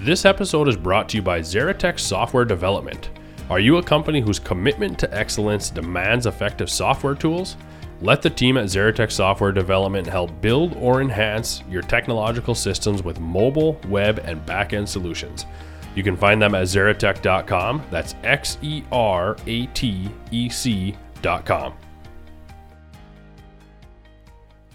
This episode is brought to you by Xeratech Software Development. Are you a company whose commitment to excellence demands effective software tools? Let the team at Xeratech Software Development help build or enhance your technological systems with mobile, web, and backend solutions. You can find them at xeratech.com. That's X E R A T E C.com.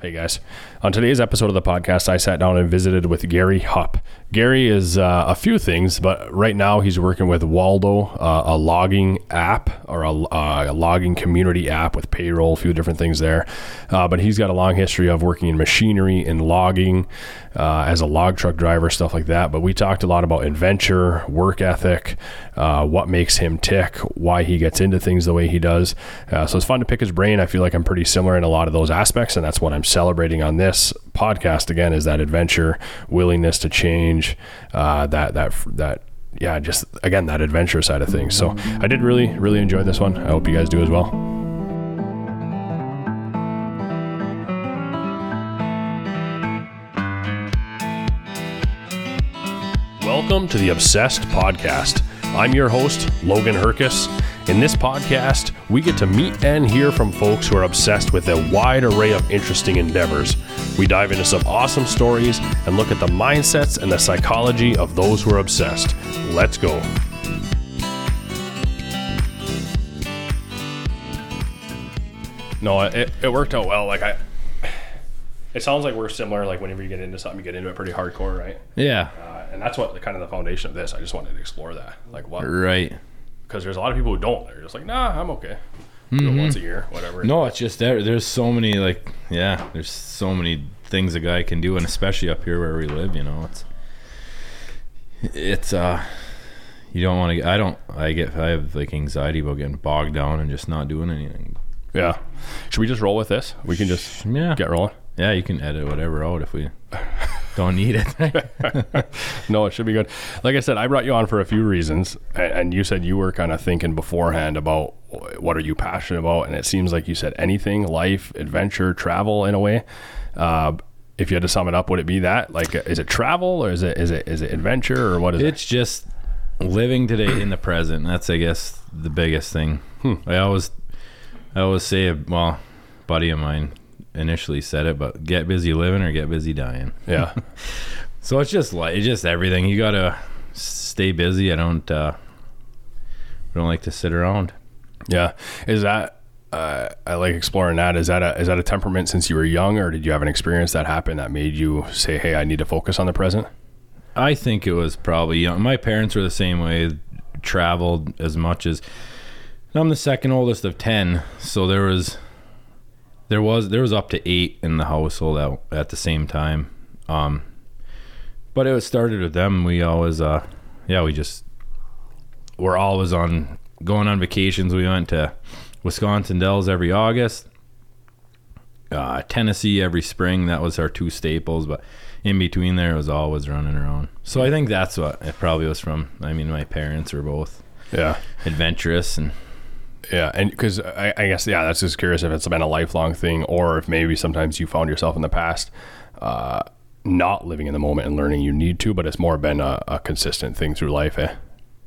Hey guys. On today's episode of the podcast, I sat down and visited with Gary Hupp. Gary is uh, a few things, but right now he's working with Waldo, uh, a logging app or a, uh, a, logging community app with payroll, a few different things there. Uh, but he's got a long history of working in machinery and logging uh, as a log truck driver, stuff like that. But we talked a lot about adventure, work ethic, uh, what makes him tick, why he gets into things the way he does. so it's fun to pick his brain. I feel like I'm pretty similar in a lot of those aspects, and that's what I'm celebrating on this podcast again is that adventure, willingness to change, uh, that that that yeah, just again that adventure side of things. So I did really really enjoy this one. I hope you guys do as well. Welcome to the Obsessed Podcast. I'm your host, Logan Herkus. In this podcast, we get to meet and hear from folks who are obsessed with a wide array of interesting endeavors. We dive into some awesome stories and look at the mindsets and the psychology of those who are obsessed. Let's go. No, it, it worked out well. Like I, it sounds like we're similar. Like whenever you get into something, you get into it pretty hardcore, right? Yeah. Uh, and that's what the, kind of the foundation of this. I just wanted to explore that. Like what? Right. Because there's a lot of people who don't. They're just like, nah, I'm okay. Mm-hmm. once a year, whatever. No, it's just there. There's so many like, yeah, there's so many things a guy can do, and especially up here where we live, you know, it's it's uh, you don't want to. I don't. I get. I have like anxiety about getting bogged down and just not doing anything. Yeah. Should we just roll with this? We can just yeah get rolling. Yeah, you can edit whatever out if we don't need it. no, it should be good. Like I said, I brought you on for a few reasons, and you said you were kind of thinking beforehand about what are you passionate about, and it seems like you said anything, life, adventure, travel, in a way. Uh, if you had to sum it up, would it be that? Like, is it travel, or is it is it is it adventure, or what is it's it? It's just living today in the present. That's, I guess, the biggest thing. Hmm. I always, I always say, well, buddy of mine initially said it, but get busy living or get busy dying. Yeah. so it's just like it's just everything. You gotta stay busy. I don't uh, I don't like to sit around. Yeah. Is that uh, I like exploring that. Is that a is that a temperament since you were young, or did you have an experience that happened that made you say, "Hey, I need to focus on the present"? I think it was probably young. My parents were the same way. Traveled as much as I'm the second oldest of ten, so there was there was there was up to eight in the household at, at the same time. Um, but it was started with them. We always, uh, yeah, we just we're always on going on vacations. We went to Wisconsin Dells every August, uh, Tennessee every spring. That was our two staples. But in between there, it was always running around. So I think that's what it probably was from. I mean, my parents were both yeah adventurous and yeah, and because I, I, guess yeah, that's just curious if it's been a lifelong thing, or if maybe sometimes you found yourself in the past uh, not living in the moment and learning you need to, but it's more been a, a consistent thing through life, eh?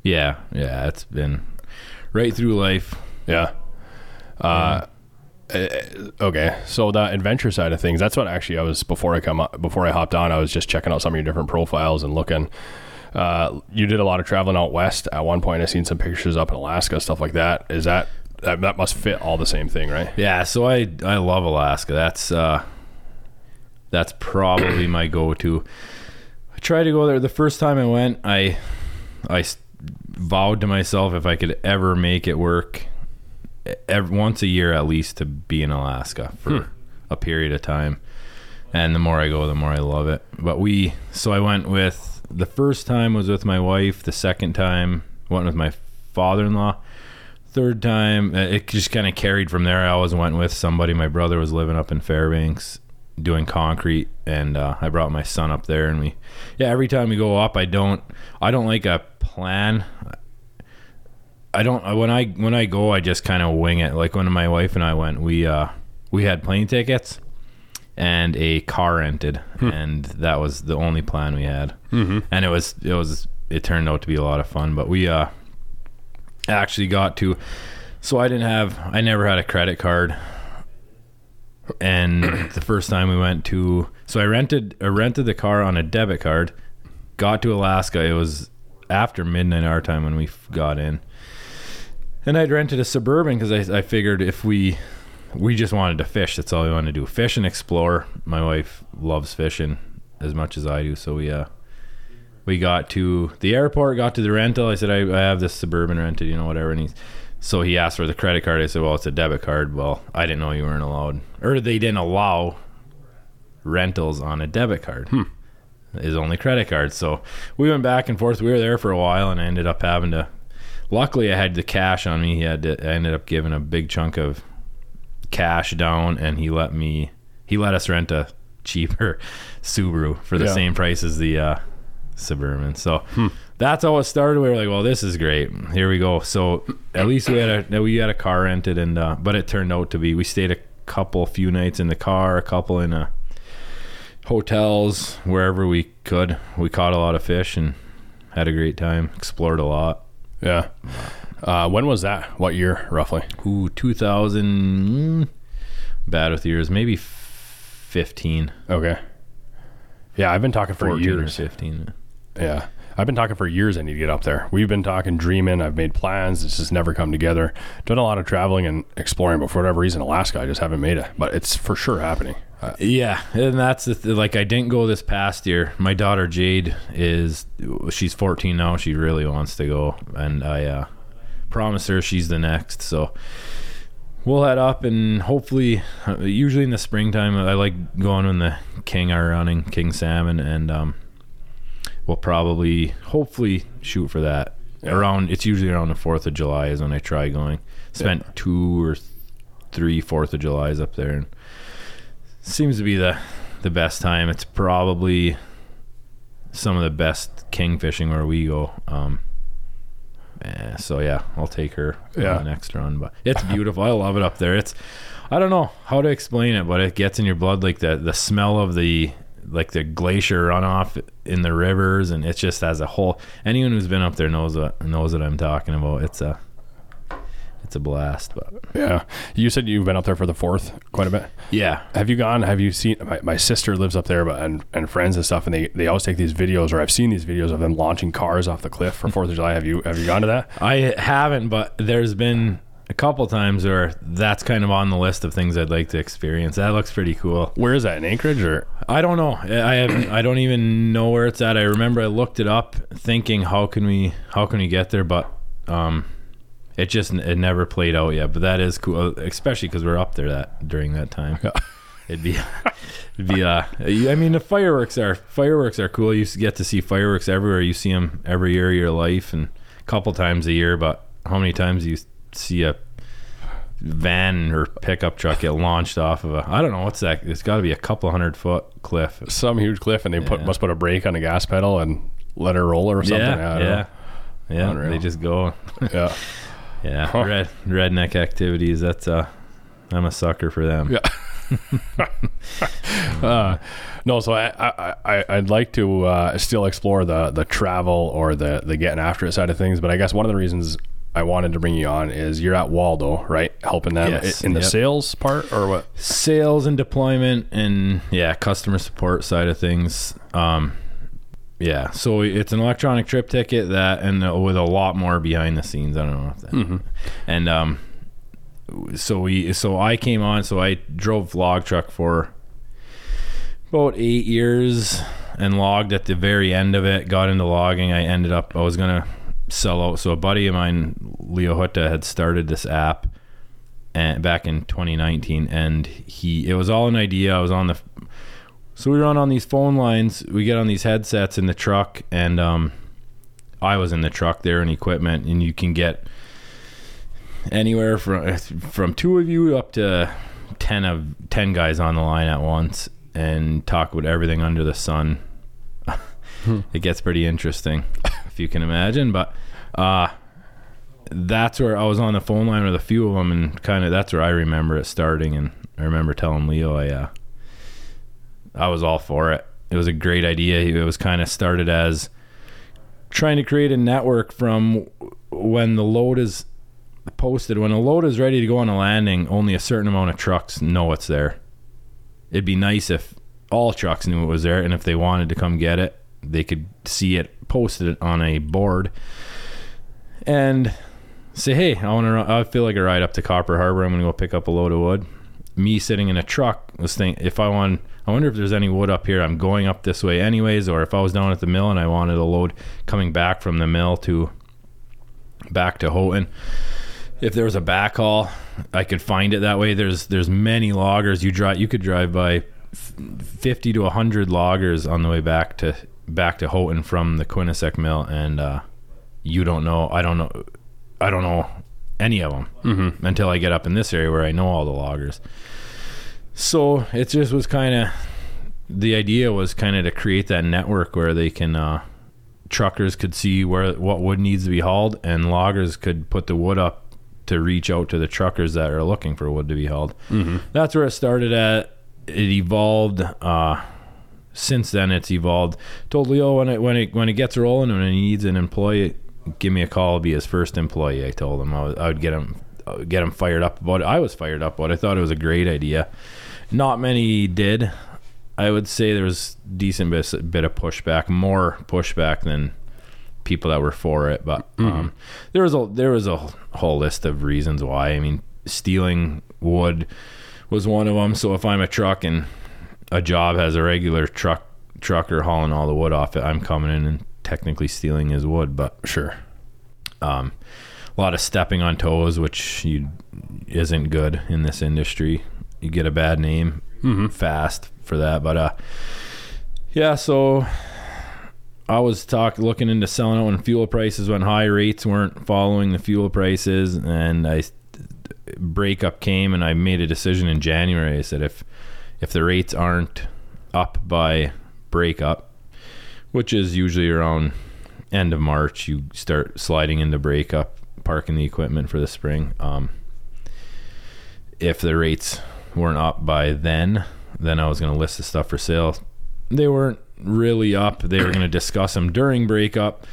Yeah, yeah, it's been right through life. Yeah. Uh, uh, okay, so the adventure side of things, that's what actually I was before I come up, before I hopped on, I was just checking out some of your different profiles and looking. Uh, you did a lot of traveling out west. At one point, I seen some pictures up in Alaska, stuff like that. Is that that, that must fit all the same thing, right? Yeah. So I I love Alaska. That's uh, that's probably my go-to. I tried to go there the first time I went. I I vowed to myself if I could ever make it work, every, once a year at least, to be in Alaska for hmm. a period of time. And the more I go, the more I love it. But we, so I went with the first time was with my wife. The second time went with my father-in-law. Third time, uh, it just kind of carried from there. I always went with somebody. My brother was living up in Fairbanks doing concrete, and uh, I brought my son up there. And we, yeah, every time we go up, I don't, I don't like a plan. I don't when I when I go, I just kind of wing it. Like when my wife and I went, we uh, we had plane tickets, and a car rented, and that was the only plan we had. Mm-hmm. And it was it was it turned out to be a lot of fun. But we uh actually got to. So I didn't have I never had a credit card, and the first time we went to so I rented I rented the car on a debit card. Got to Alaska. It was after midnight our time when we got in. And I'd rented a suburban because I, I figured if we we just wanted to fish, that's all we wanted to do. Fish and explore. My wife loves fishing as much as I do, so we uh we got to the airport, got to the rental. I said I, I have this suburban rented, you know, whatever. And he's so he asked for the credit card. I said, well, it's a debit card. Well, I didn't know you weren't allowed, or they didn't allow rentals on a debit card. Hmm. Is only credit cards. So we went back and forth. We were there for a while, and I ended up having to. Luckily, I had the cash on me. He had to, I ended up giving a big chunk of cash down, and he let me. He let us rent a cheaper Subaru for the Yeah. same price as the uh, Suburban. So Hmm. that's how it started. We were like, "Well, this is great. Here we go." So at least we had a we had a car rented, and uh, but it turned out to be we stayed a couple few nights in the car, a couple in a hotels wherever we could. We caught a lot of fish and had a great time. Explored a lot. Yeah. Uh, when was that? What year, roughly? Ooh, 2000 bad with years, maybe 15. Okay. Yeah, I've been talking for years. 15. Yeah. I've been talking for years. I need to get up there. We've been talking, dreaming. I've made plans. It's just never come together. Done a lot of traveling and exploring, but for whatever reason, Alaska, I just haven't made it. But it's for sure happening. Uh, Yeah, and that's the th- like I didn't go this past year. My daughter Jade is she's 14 now. She really wants to go, and I uh, promise her she's the next. So we'll head up and hopefully, uh, usually in the springtime, I like going when the king are running, king salmon, and um, we'll probably hopefully shoot for that Yeah. around. It's usually around the Fourth of July is when I try going. Spent two or th- three Fourth of Julys up there, and seems to be the the best time. It's probably some of the best king fishing where we go. Um, eh, so yeah, I'll take her Yeah. on the next run. But it's beautiful. I love it up there. It's I don't know how to explain it, but it gets in your blood like the the smell of the like the glacier runoff in the rivers, and it's just as a whole. Anyone who's been up there knows what knows what I'm talking about. It's a it's a blast. But yeah. You said you've been up there for the fourth quite a bit. yeah, Have you gone? Have you seen? My, my sister lives up there, but and, and friends and stuff, and they, they always take these videos, or I've seen these videos of them launching cars off the cliff for Fourth of July. Have you have you gone to that? I haven't, but there's been a couple times where that's kind of on the list of things I'd like to experience. That looks pretty cool. Where is that in Anchorage or? I don't know. I have I don't even know where it's at. I remember I looked it up thinking how can we how can we get there, but um it just it never played out yet. But that is cool, especially because we're up there that during that time. It'd be, it'd be. Uh, I mean, the fireworks are fireworks are cool. You get to see fireworks everywhere. You see them every year of your life, and a couple times a year. But how many times do you see a van or pickup truck get launched off of a? I don't know what's that. It's got to be a couple hundred foot cliff. Some huge cliff, and they put must put a brake on the gas pedal and let her roll or something. Yeah, yeah, yeah. They just go. yeah. Yeah, Huh. red redneck activities. That's uh, I'm a sucker for them. Yeah. uh, no, so I, I, I I'd like to uh, still explore the the travel or the the getting after it side of things, but I guess one of the reasons I wanted to bring you on is you're at Waldo, right? Helping them Yes. in the Yep. sales part or what? Sales and deployment, and yeah, customer support side of things. Um, yeah, so it's an electronic trip ticket that, and uh, with a lot more behind the scenes. I don't know if that. Mm-hmm. And um, so we, so I came on. So I drove log truck for about eight years and logged at the very end of it. Got into logging. I ended up. I was gonna sell out. So a buddy of mine, Leo Hutta, had started this app and back in 2019 and he it was all an idea i was on the so we run on these phone lines we get on these headsets in the truck and um i was in the truck there and equipment and you can get anywhere from from two of you up to 10 of 10 guys on the line at once and talk about everything under the sun it gets pretty interesting if you can imagine but uh that's where I was on the phone line with a few of them, and kind of that's where I remember it starting. And I remember telling Leo, I, uh, I was all for it. It was a great idea. It was kind of started as trying to create a network from when the load is posted. When a load is ready to go on a landing, only a certain amount of trucks know it's there. It'd be nice if all trucks knew it was there, and if they wanted to come get it, they could see it posted on a board and say, "Hey, I want to. I feel like a ride up to Copper Harbor. I'm going to go pick up a load of wood." Me sitting in a truck was thinking, if I want, I wonder if there's any wood up here. I'm going up this way anyways, or if I was down at the mill and I wanted a load coming back from the mill to back to Houghton. If there was a backhaul, I could find it that way. There's there's many loggers. You drive you could drive by 50 to 100 loggers on the way back to back to Houghton from the Quinnesec mill and uh, you don't know I don't know I don't know any of them Mm-hmm. until I get up in this area where I know all the loggers. So it just was kind of the idea was kind of to create that network where they can uh, truckers could see where what wood needs to be hauled and loggers could put the wood up to reach out to the truckers that are looking for wood to be hauled. Mm-hmm. That's where it started at. It evolved. Uh, since then, it's evolved. Told Leo when it when it when it gets rolling and he needs an employee, give me a call. Be his first employee. I told him I, was, I would get him would get him fired up about it. I was fired up about it. I thought it was a great idea. Not many did. I would say there was decent bit, bit of pushback, more pushback than people that were for it. But um, there was a there was a whole list of reasons why. I mean, stealing wood was one of them. So if I'm a truck and a job has a regular truck trucker hauling all the wood off it, I'm coming in and technically stealing his wood. But Sure. um, a lot of stepping on toes, which you isn't good in this industry. You get a bad name Mm-hmm. fast for that. But uh, yeah, so I was talk looking into selling it when fuel prices went high. Rates weren't following the fuel prices, and I breakup came, and I made a decision in January. I said if if the rates aren't up by breakup, which is usually around end of March, you start sliding into breakup, parking the equipment for the spring. Um, if the rates weren't up by then, then I was going to list the stuff for sale. They weren't really up. They were going to discuss them during breakup.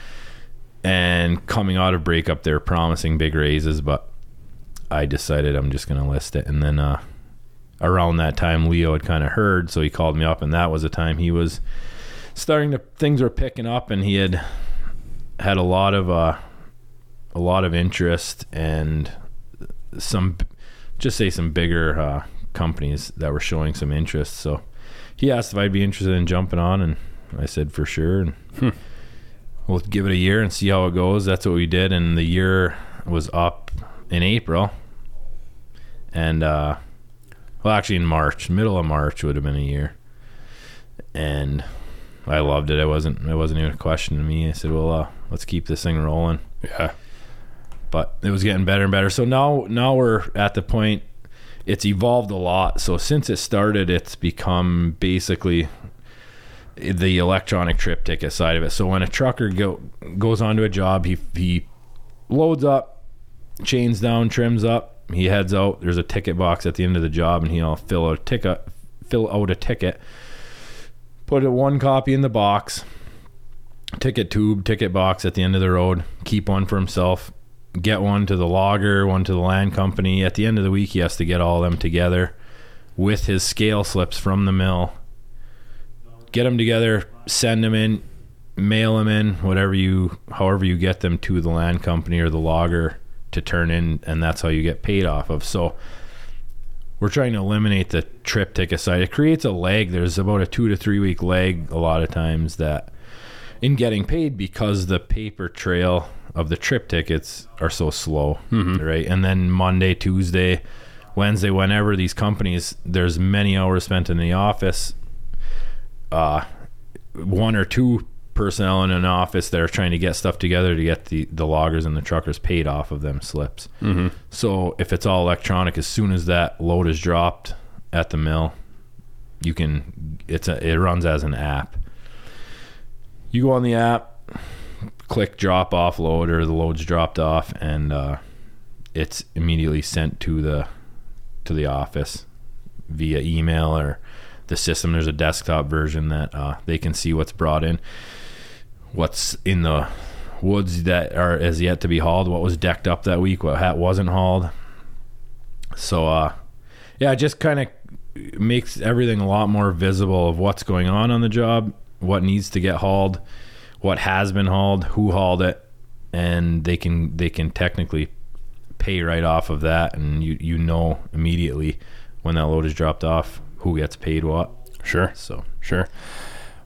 And coming out of breakup, they're promising big raises, but I decided I'm just going to list it. And then uh, around that time, Leo had kind of heard, so he called me up, and that was the time he was starting to things were picking up, and he had had a lot of uh, a lot of interest and some just say some bigger uh, companies that were showing some interest. So he asked if I'd be interested in jumping on, and I said for sure. And Hmm. we'll give it a year and see how it goes. That's what we did, and the year was up in April, and uh, well, actually in March, middle of March would have been a year, and I loved it. It wasn't it wasn't even a question to me. I said, well, uh, let's keep this thing rolling Yeah. but it was getting better and better. So now now we're at the point it's evolved a lot. So since it started, it's become basically the electronic trip ticket side of it. So when a trucker go goes onto a job, he he loads up, chains down, trims up, he heads out. There's a ticket box at the end of the job, and he'll fill out a ticket, fill out a ticket, put one copy in the box, ticket tube, ticket box at the end of the road, keep one for himself, get one to the logger, one to the land company. At the end of the week, he has to get all of them together with his scale slips from the mill. Get them together, send them in, mail them in, whatever you, however you get them to the land company or the logger to turn in, and that's how you get paid off of. So we're trying to eliminate the trip ticket side. It creates a lag. There's about a two to three week lag a lot of times that in getting paid because the paper trail of the trip tickets are so slow, right? And then Monday, Tuesday, Wednesday, whenever these companies, there's many hours spent in the office. Uh, one or two personnel in an office that are trying to get stuff together to get the, the loggers and the truckers paid off of them slips. Mm-hmm. So if it's all electronic, as soon as that load is dropped at the mill, you can it's a it runs as an app. You go on the app, click drop off load or the load's dropped off, and uh, it's immediately sent to the to the office via email or the system. There's a desktop version that uh, they can see what's brought in, what's in the woods that are as yet to be hauled, what was decked up that week, what hat wasn't hauled. So, uh, yeah, it just kind of makes everything a lot more visible of what's going on on the job, what needs to get hauled, what has been hauled, who hauled it, and they can they can technically pay right off of that, and you you know immediately when that load is dropped off who gets paid what. Sure. So Sure.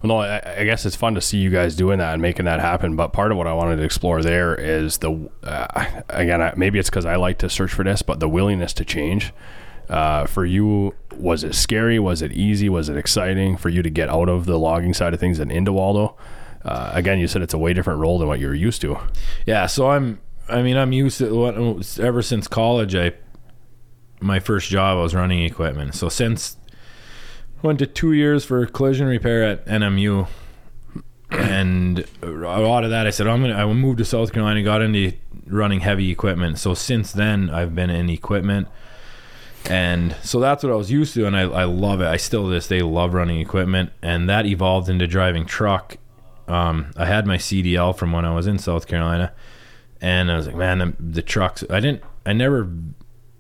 Well, no, I, I guess it's fun to see you guys doing that and making that happen. But part of what I wanted to explore there is the uh, again, I, maybe it's because I like to search for this, but the willingness to change. Uh, for you, was it scary? Was it easy? Was it exciting for you to get out of the logging side of things and into Waldo? Uh, again, you said it's a way different role than what you're used to. Yeah, so I'm. I mean, I'm used to what ever since college. I my first job I was running equipment. So since went to two years for collision repair at NMU, and a lot of that I said I'm gonna. I moved to South Carolina, got into running heavy equipment. So since then I've been in equipment. And so that's what I was used to, and I, I love it. I still to this day love running equipment, and that evolved into driving truck. Um, I had my CDL from when I was in South Carolina, and I was like, man, the, the trucks. I didn't. I never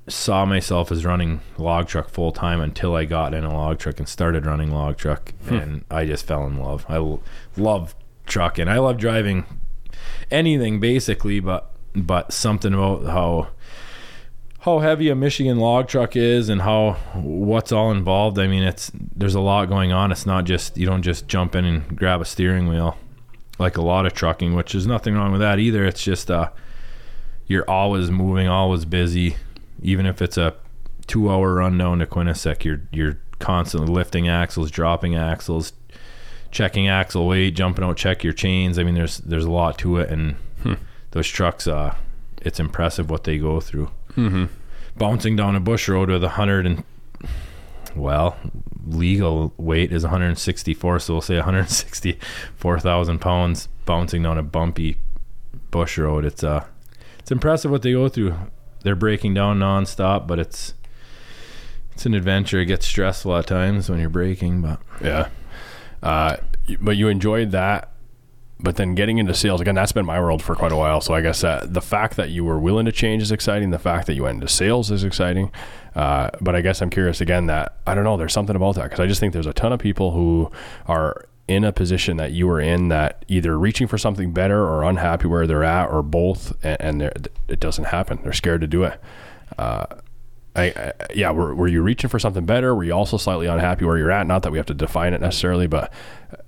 saw myself as running log truck full time until I got in a log truck and started running log truck, and I just fell in love. I l- love trucking. I love driving anything basically, but but something about how how heavy a Michigan log truck is and how what's all involved. I mean, it's there's a lot going on. It's not just you don't just jump in and grab a steering wheel like a lot of trucking, which is nothing wrong with that either. It's just uh you're always moving, always busy. Even if it's a two hour run down to Quinnesec, you're you're constantly lifting axles, dropping axles, checking axle weight, jumping out, check your chains. I mean, there's there's a lot to it, and those trucks, uh, it's impressive what they go through. Mm-hmm. Bouncing down a bush road with a hundred and well, legal weight is 164, so we'll say 164,000 pounds bouncing down a bumpy bush road. It's uh, it's impressive what they go through. They're breaking down nonstop, but it's it's an adventure. It gets stressful at times when you're breaking, but Yeah. Uh, but you enjoyed that. But then getting into sales again, that's been my world for quite a while. So I guess that the fact that you were willing to change is exciting. The fact that you went into sales is exciting. Uh, but I guess I'm curious again that I don't know. There's something about that because I just think there's a ton of people who are in a position that you were in that either reaching for something better or unhappy where they're at or both, and, and it doesn't happen. They're scared to do it. Uh, I, I yeah, were, were you reaching for something better? Were you also slightly unhappy where you're at? Not that we have to define it necessarily, but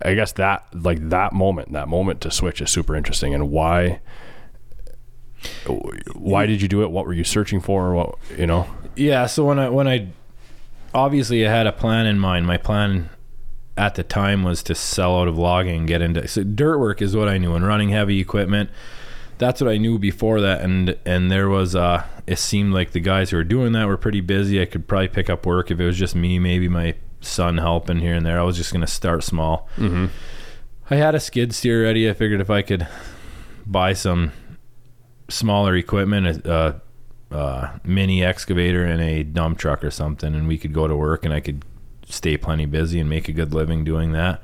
I guess that like that moment, that moment to switch is super interesting. And why? Why did you do it? What were you searching for? What you know? Yeah, so when I when I obviously I had a plan in mind. My plan at the time was to sell out of logging and get into so dirt work is what I knew and running heavy equipment. That's what I knew before that and and there was uh it seemed like the guys who were doing that were pretty busy. I could probably pick up work if it was just me, maybe my son helping here and there. I was just going to start small. Mm-hmm. I had a skid steer ready. I figured if I could buy some smaller equipment, a, a, a mini excavator and a dump truck or something, and we could go to work and I could stay plenty busy and make a good living doing that.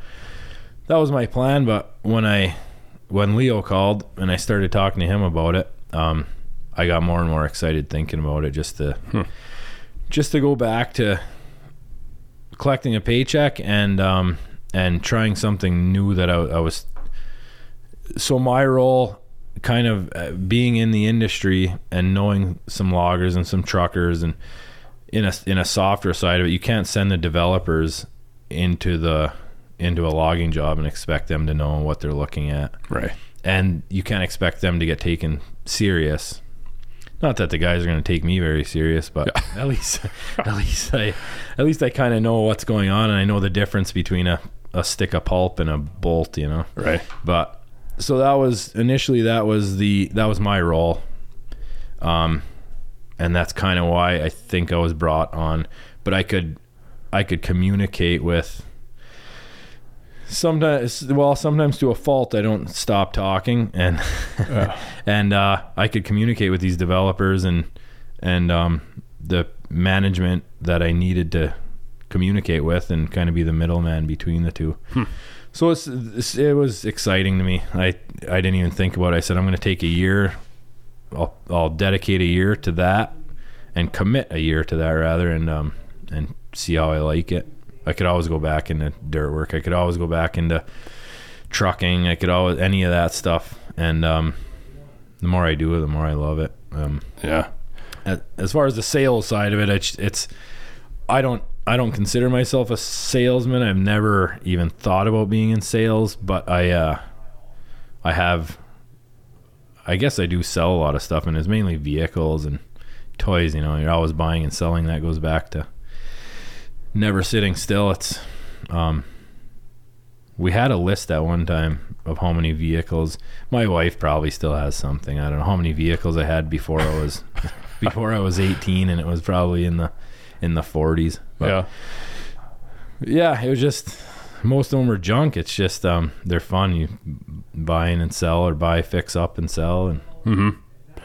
That was my plan. But when I when Leo called and I started talking to him about it, um, I got more and more excited thinking about it. Just to Hmm. just to go back to collecting a paycheck and um, and trying something new that I, I was. So my role, kind of uh, being in the industry and knowing some loggers and some truckers and in a in a software side of it, you can't send the developers into the into a logging job and expect them to know what they're looking at Right. and you can't expect them to get taken serious. Not that the guys are going to take me very serious, but at least, at least I, at least I kind of know what's going on, and I know the difference between a, a stick of pulp and a bolt, you know. Right. But so that was initially that was the that was my role, um, and that's kind of why I think I was brought on. But I could, I could communicate with. Sometimes, well, sometimes to a fault, I don't stop talking, and Yeah. and uh, I could communicate with these developers and and um, the management that I needed to communicate with and kind of be the middleman between the two. So it's, it's it was exciting to me. I I didn't even think about it. I said I'm going to take a year. I'll I'll dedicate a year to that and commit a year to that rather and um and see how I like it. I could always go back into dirt work. I could always go back into trucking. I could always any of that stuff. And um, the more I do it, the more I love it. Um, Yeah. as far as the sales side of it, it's, it's I don't I don't consider myself a salesman. I've never even thought about being in sales, but I uh, I have. I guess I do sell a lot of stuff, and it's mainly vehicles and toys. You know, you're always buying and selling. That goes back to never sitting still. It's um, we had a list at one time of how many vehicles. My wife probably still has something. I don't know how many vehicles I had before I was before I was 18, and it was probably in the in the 40s. But yeah. yeah, it was just most of them were junk. It's just um, they're fun. You buy in and sell, or buy, fix up and sell, and Mm-hmm.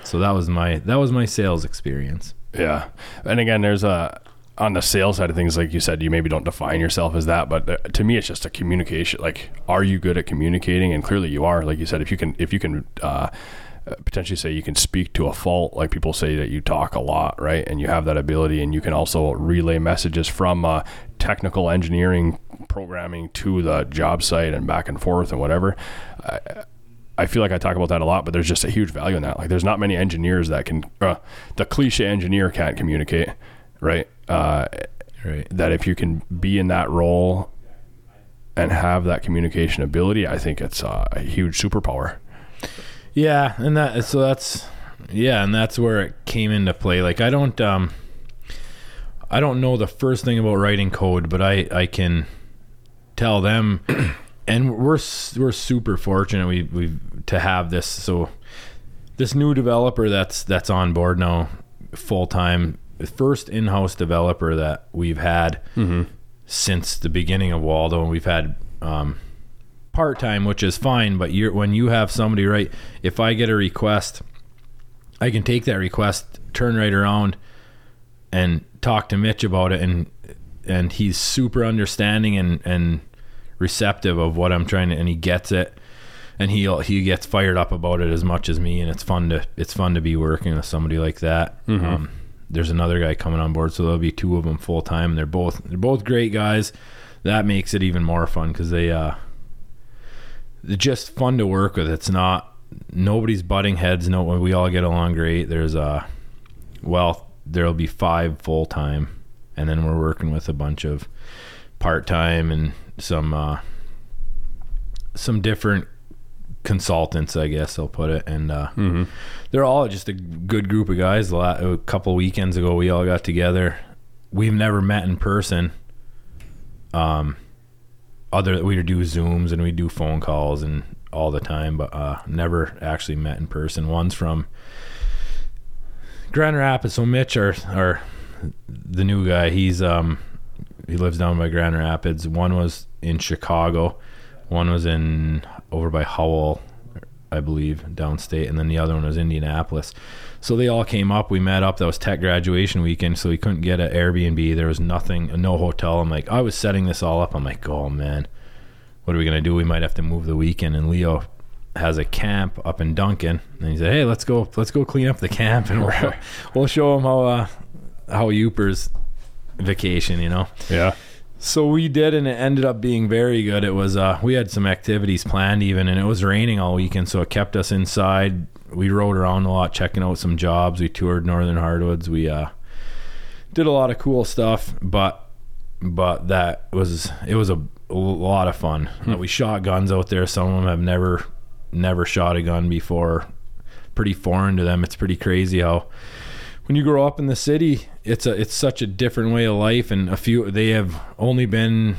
so that was my that was my sales experience. Yeah. And again, there's a on the sales side of things, like you said, you maybe don't define yourself as that, but uh, to me, it's just a communication. Like, are you good at communicating? And clearly, you are. Like you said, if you can, if you can uh, potentially say you can speak to a fault, like people say that you talk a lot, right? And you have that ability, and you can also relay messages from uh, technical engineering programming to the job site and back and forth and whatever. I, I feel like I talk about that a lot, but there's just a huge value in that. Like, there's not many engineers that can. Uh, the cliche engineer can't communicate, right? Uh, Right. that if you can be in that role and have that communication ability, I think it's uh, a huge superpower. Yeah, and that so that's yeah, and that's where it came into play. Like I don't um I don't know the first thing about writing code, but I I can tell them and we're we're super fortunate we we to have this so this new developer that's that's on board now full time first in-house developer that we've had since the beginning of Waldo and we've had um part time, which is fine. But you're when you have somebody right, if I get a request, I can take that request, turn right around, and talk to Mitch about it, and and he's super understanding and and receptive of what I'm trying to, and he gets it, and he he gets fired up about it as much as me, and it's fun to it's fun to be working with somebody like that. Um, there's another guy coming on board, so there'll be two of them full time. They're both they're both great guys. That makes it even more fun because they uh just fun to work with. It's not nobody's butting heads. No, we all get along great. There's a well, there'll be five full time, and then we're working with a bunch of part time and some uh some different consultants, I guess I'll put it, and uh, they're all just a good group of guys. A, lot, a couple weekends ago, we all got together. We've never met in person. Um, other we do zooms and we do phone calls and all the time, but uh, never actually met in person. One's from Grand Rapids, so Mitch, our our the new guy, he's um he lives down by Grand Rapids. One was in Chicago, one was in over by Howell, I believe, downstate, and then the other one was Indianapolis. So they all came up. We met up. That was tech graduation weekend, so we couldn't get an Airbnb. There was nothing, no hotel. I'm like, I was setting this all up. I'm like, oh man, what are we gonna do? We might have to move the weekend. And Leo has a camp up in Duncan, and he said, hey, let's go, let's go clean up the camp, and we'll, we'll show him how uh, how Yooper's vacation, you know. Yeah. So we did, and it ended up being very good. It was uh, we had some activities planned even, and it was raining all weekend, so it kept us inside. We rode around a lot, checking out some jobs. We toured Northern Hardwoods. We uh, did a lot of cool stuff, but but that was it was a, a lot of fun. We shot guns out there. Some of them have never never shot a gun before. Pretty foreign to them. It's pretty crazy how when you grow up in the city, it's a it's such a different way of life. And a few they have only been,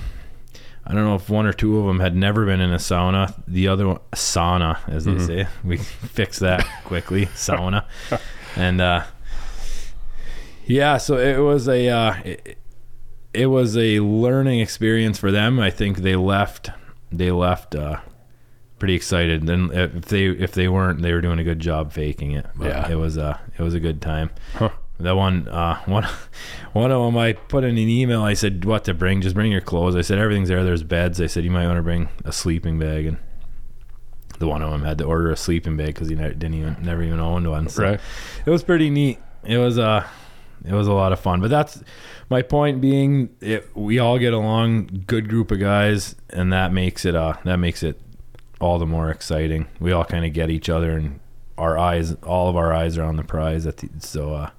I don't know if one or two of them had never been in a sauna. The other one, sauna, as they say, we fixed that quickly, sauna, and uh, yeah, so it was a uh, it, it was a learning experience for them. I think they left they left uh, pretty excited. Then if they if they weren't, they were doing a good job faking it. But Yeah. it was a it was a good time. Huh. That one, uh, one, one of them, I put in an email. I said, "What to bring? Just bring your clothes." I said, "Everything's there. There's beds." I said, "You might want to bring a sleeping bag." And the one of them had to order a sleeping bag because he ne- didn't even, never even owned one. So Right. it was pretty neat. It was uh, it was a lot of fun. But that's my point being, it, we all get along, good group of guys, and that makes it uh, that makes it all the more exciting. We all kind of get each other, and our eyes, all of our eyes are on the prize. At the, so uh,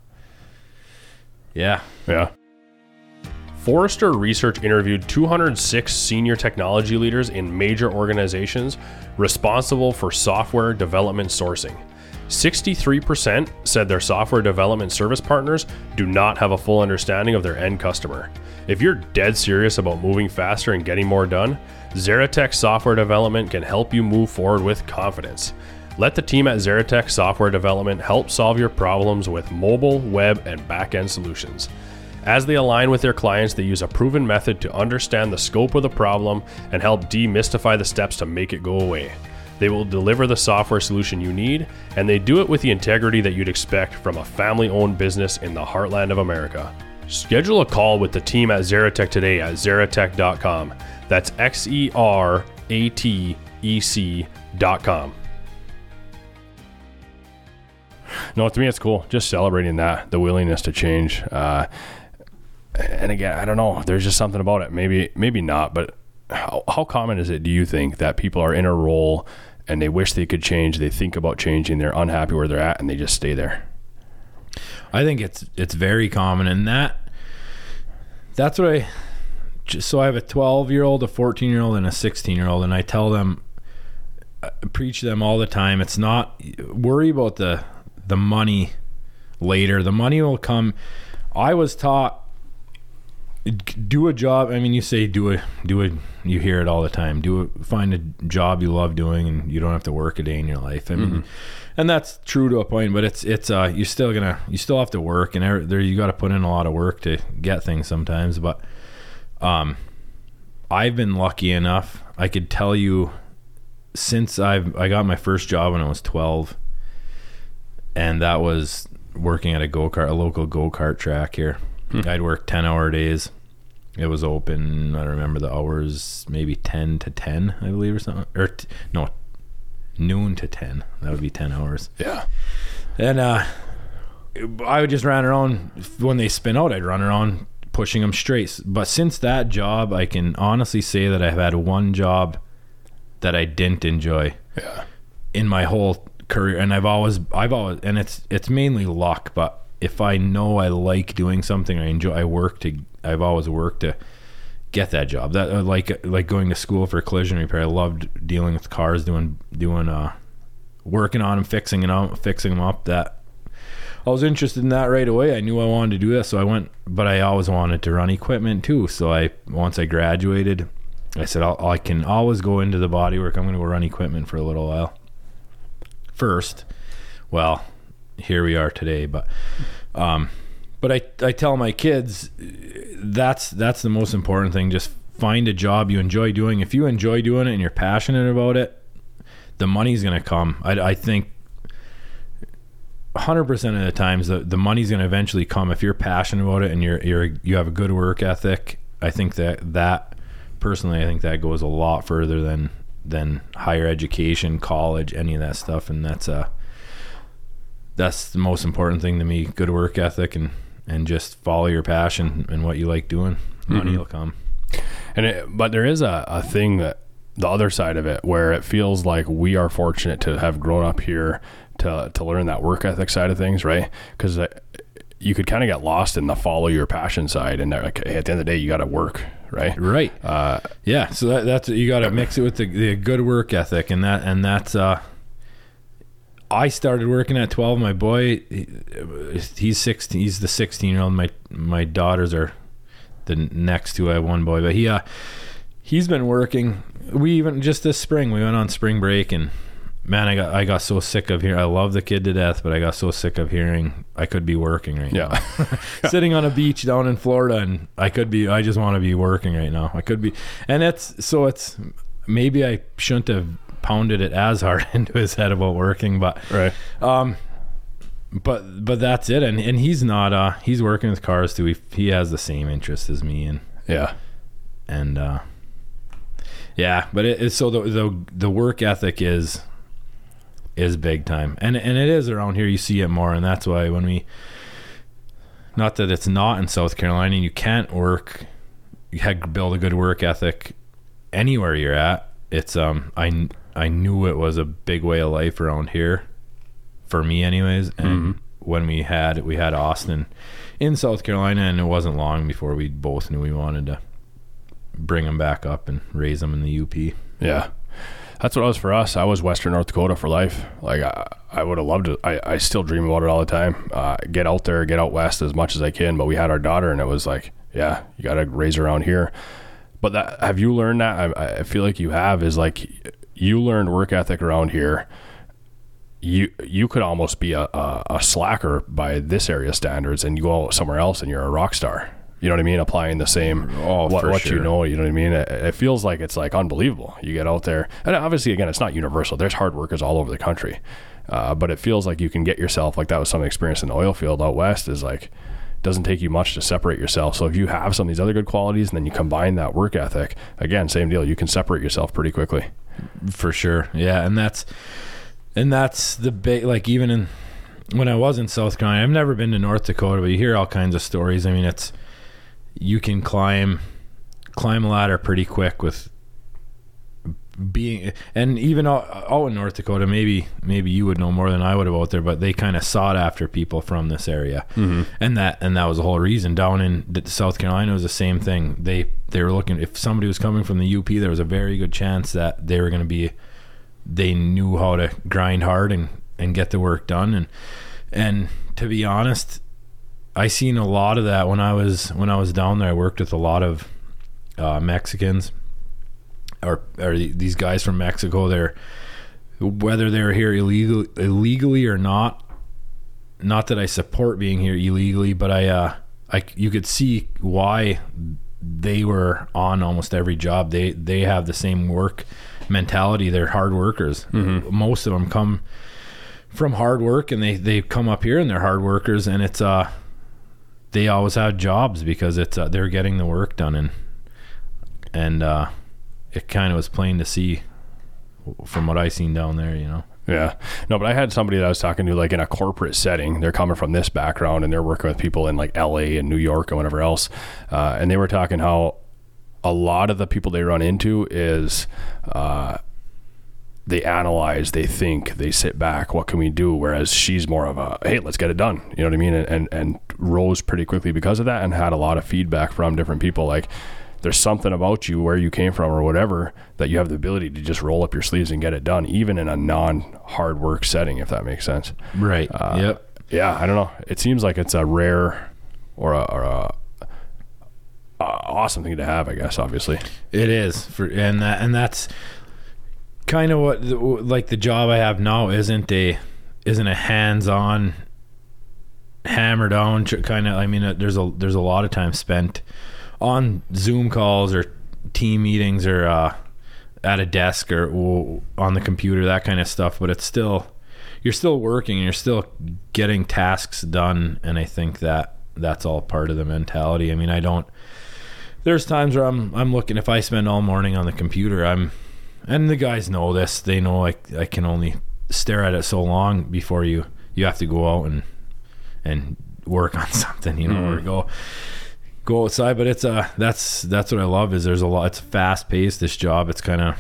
yeah, Yeah. Forrester Research interviewed 206 senior technology leaders in major organizations responsible for software development sourcing. 63% said their software development service partners do not have a full understanding of their end customer. If you're dead serious about moving faster and getting more done, Xeratech Software Development can help you move forward with confidence. Let the team at Xeratech Software Development help solve your problems with mobile, web, and back-end solutions. As they align with their clients, they use a proven method to understand the scope of the problem and help demystify the steps to make it go away. They will deliver the software solution you need, and they do it with the integrity that you'd expect from a family owned business in the heartland of America. Schedule a call with the team at Xeratech today at xeratech.com. That's X E R A T E C.com. No, to me, it's cool. Just celebrating that, the willingness to change. Uh, and again, I don't know. There's just something about it. Maybe, maybe not. But how, how common is it? Do you think that people are in a role and they wish they could change? They think about changing. They're unhappy where they're at, and they just stay there. I think it's it's very common, and that that's what I. Just, so I have a 12 year old, a 14 year old, and a 16 year old, and I tell them, I preach them all the time. It's not worry about the the money later. The money will come. I was taught do a job. I mean, you say do a do a. You hear it all the time. Do a, find a job you love doing, and you don't have to work a day in your life. I mean, and that's true to a point. But it's it's uh you're still gonna you still have to work, and there you got to put in a lot of work to get things sometimes. But um, I've been lucky enough. I could tell you since I've I got my first job when I was 12 and that was working at a go-kart a local go-kart track here. I'd work 10-hour days. It was open, I don't remember the hours, maybe 10 to 10, I believe or something. Or t- no, noon to 10. That would be 10 hours. Yeah. And uh, I would just run around when they spin out. I'd run around pushing them straight. But since that job, I can honestly say that I've had one job that I didn't enjoy Yeah. in my whole career, and I've always, I've always, and it's it's mainly luck. But if I know I like doing something, I enjoy, I work to, I've always worked to get that job. That uh, like like going to school for collision repair. I loved dealing with cars, doing doing uh, working on them, fixing it fixing them up. That I was interested in that right away. I knew I wanted to do that, so I went. But I always wanted to run equipment too. So I once I graduated, I said I can always go into the bodywork. I'm going to go run equipment for a little while. First, well, here we are today. But, um, but I I tell my kids that's that's the most important thing. Just find a job you enjoy doing. If you enjoy doing it and you're passionate about it, the money's to come. I, I think 100% of the times the, the money's going to eventually come if you're passionate about it and you're you're you have a good work ethic i think that that personally i think that goes a lot further than than higher education college any of that stuff. And that's uh that's the most important thing to me. Good work ethic and and just follow your passion and what you like doing. Money will come. And it, but there is a, a thing that the other side of it where it feels like we are fortunate to have grown up here to to learn that work ethic side of things, right? Because you could kind of get lost in the follow your passion side, and like, hey, at the end of the day, you got to work, right? right Uh, Yeah, so that, that's you got to mix it with the, the good work ethic, and that and that's. Uh, I started working at twelve. My boy, he- he's sixteen. He's the sixteen year old. My my daughters are the next two. I have one boy, but he uh, he's been working. We even just this spring we went on spring break, and man, I got I got so sick of hearing. I love the kid to death, but I got so sick of hearing I could be working right now yeah, sitting on a beach down in Florida and I could be I just want to be working right now. I could be and it's so it's maybe I shouldn't have pounded it as hard into his head about working, but right. um but but that's it. And and he's not. Uh, he's working with cars too. He he has the same interest as me, and Yeah. and uh, yeah. But it, it's so the the the work ethic is is big time, and and it is around here. You see it more, and that's why when we. Not that it's not in South Carolina, you can't work, you had to build a good work ethic anywhere you're at. It's um, I I knew it was a big way of life around here, for me anyways. And when we had we had Austin in South Carolina, and it wasn't long before we both knew we wanted to bring them back up and raise them in the UP. Yeah. That's what it was for us. I was Western North Dakota for life. Like I, I would have loved it. I, I still dream about it all the time. Uh, get out there, get out west as much as I can. But we had our daughter, and it was like, yeah, you got to raise around here. But that have you learned that? I, I feel like you have. Is like you learned work ethic around here. You you could almost be a, a, a slacker by this area standards, and you go somewhere else, and you're a rock star. You know what I mean? Applying the same Oh, what, for what you know. You know what I mean? It, it feels like it's like unbelievable. You get out there, and obviously, again, it's not universal. There's hard workers all over the country, uh, but it feels like you can get yourself like that was some experience in the oil field out west. Is like doesn't take you much to separate yourself. So if you have some of these other good qualities, and then you combine that work ethic, again, same deal. You can separate yourself pretty quickly. for sure yeah and that's and that's the big like even in when i was in south carolina i've never been to north dakota but you hear all kinds of stories i mean it's you can climb climb a ladder pretty quick with being and even out, out in north dakota maybe maybe you would know more than i would about there but they kind of sought after people from this area. Mm-hmm. And that and that was the whole reason. Down in south carolina was the same thing. They they were looking if somebody was coming from the up there was a very good chance that they were going to be they knew how to grind hard and and get the work done. And and to be honest i seen a lot of that when i was when i was down there. I worked with a lot of uh, mexicans or or these guys from mexico they're whether they're here illegal illegally or not not that i support being here illegally but i uh i you could see why they were on almost every job. They they have the same work mentality. They're hard workers. Most of them come from hard work and they they come up here and they're hard workers and it's uh they always have jobs because it's uh, they're getting the work done and and uh it kind of was plain to see from what I seen down there you know Yeah. No, but I had somebody that I was talking to like in a corporate setting. They're coming from this background and they're working with people in like LA and New York and whatever else. Uh, and they were talking how a lot of the people they run into is uh, they analyze, they think, they sit back, what can we do? Whereas she's more of a, hey, let's get it done. You know what I mean? And, and, and rose pretty quickly because of that and had a lot of feedback from different people. Like, there's something about you where you came from or whatever that you have the ability to just roll up your sleeves and get it done, even in a non hard work setting, if that makes sense. right Uh, yep Yeah, I don't know. It seems like it's a rare or a, or a, awesome thing to have, I guess. Obviously, It is for and that and that's kind of what like the job I have now isn't a isn't a hands-on hammer down kind of I mean uh, there's a there's a lot of time spent on Zoom calls or team meetings or uh, at a desk or on the computer that kind of stuff but it's still you're still working and you're still getting tasks done and I think that that's all part of the mentality. I mean I don't there's times where I'm I'm looking if I spend all morning on the computer I'm and the guys know this they know I I can only stare at it so long before you you have to go out and and work on something you know or go go outside. But it's uh that's that's what I love is there's a lot it's fast paced this job. It's kind of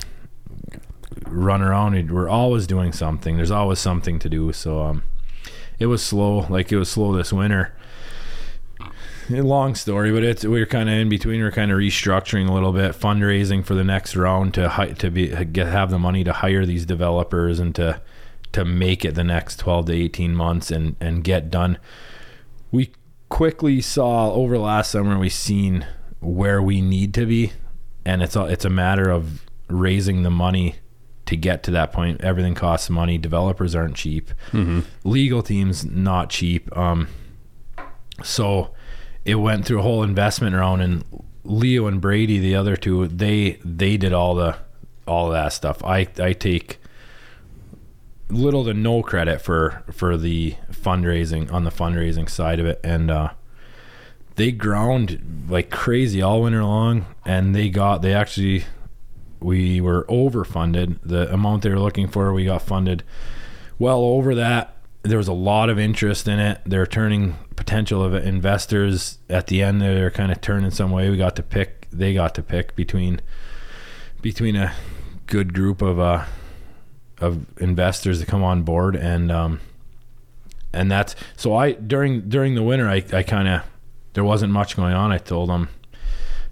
run around. We're always doing something. There's always something to do. So um it was slow like it was slow this winter. A long story, but it's we're kind of in between. We're kind of restructuring a little bit, fundraising for the next round to to be get have the money to hire these developers and to to make it the next twelve to eighteen months and and get done. We quickly saw over last summer we seen where we need to be, and it's a, it's a matter of raising the money to get to that point. Everything costs money. Developers aren't cheap. Legal teams not cheap. Um, so it went through a whole investment round and Leo and Brady the other two they they did all the all that stuff I I take little to no credit for for the fundraising on the fundraising side of it, and uh, they ground like crazy all winter long, and they got they actually we were overfunded the amount they were looking for. We got funded well over that. There was a lot of interest in it. They're turning potential of investors at the end. They're kind of turning some way. We got to pick. They got to pick between between a good group of uh, of investors to come on board, and um, and that's so. I during during the winter, I, I kind of there wasn't much going on. I told them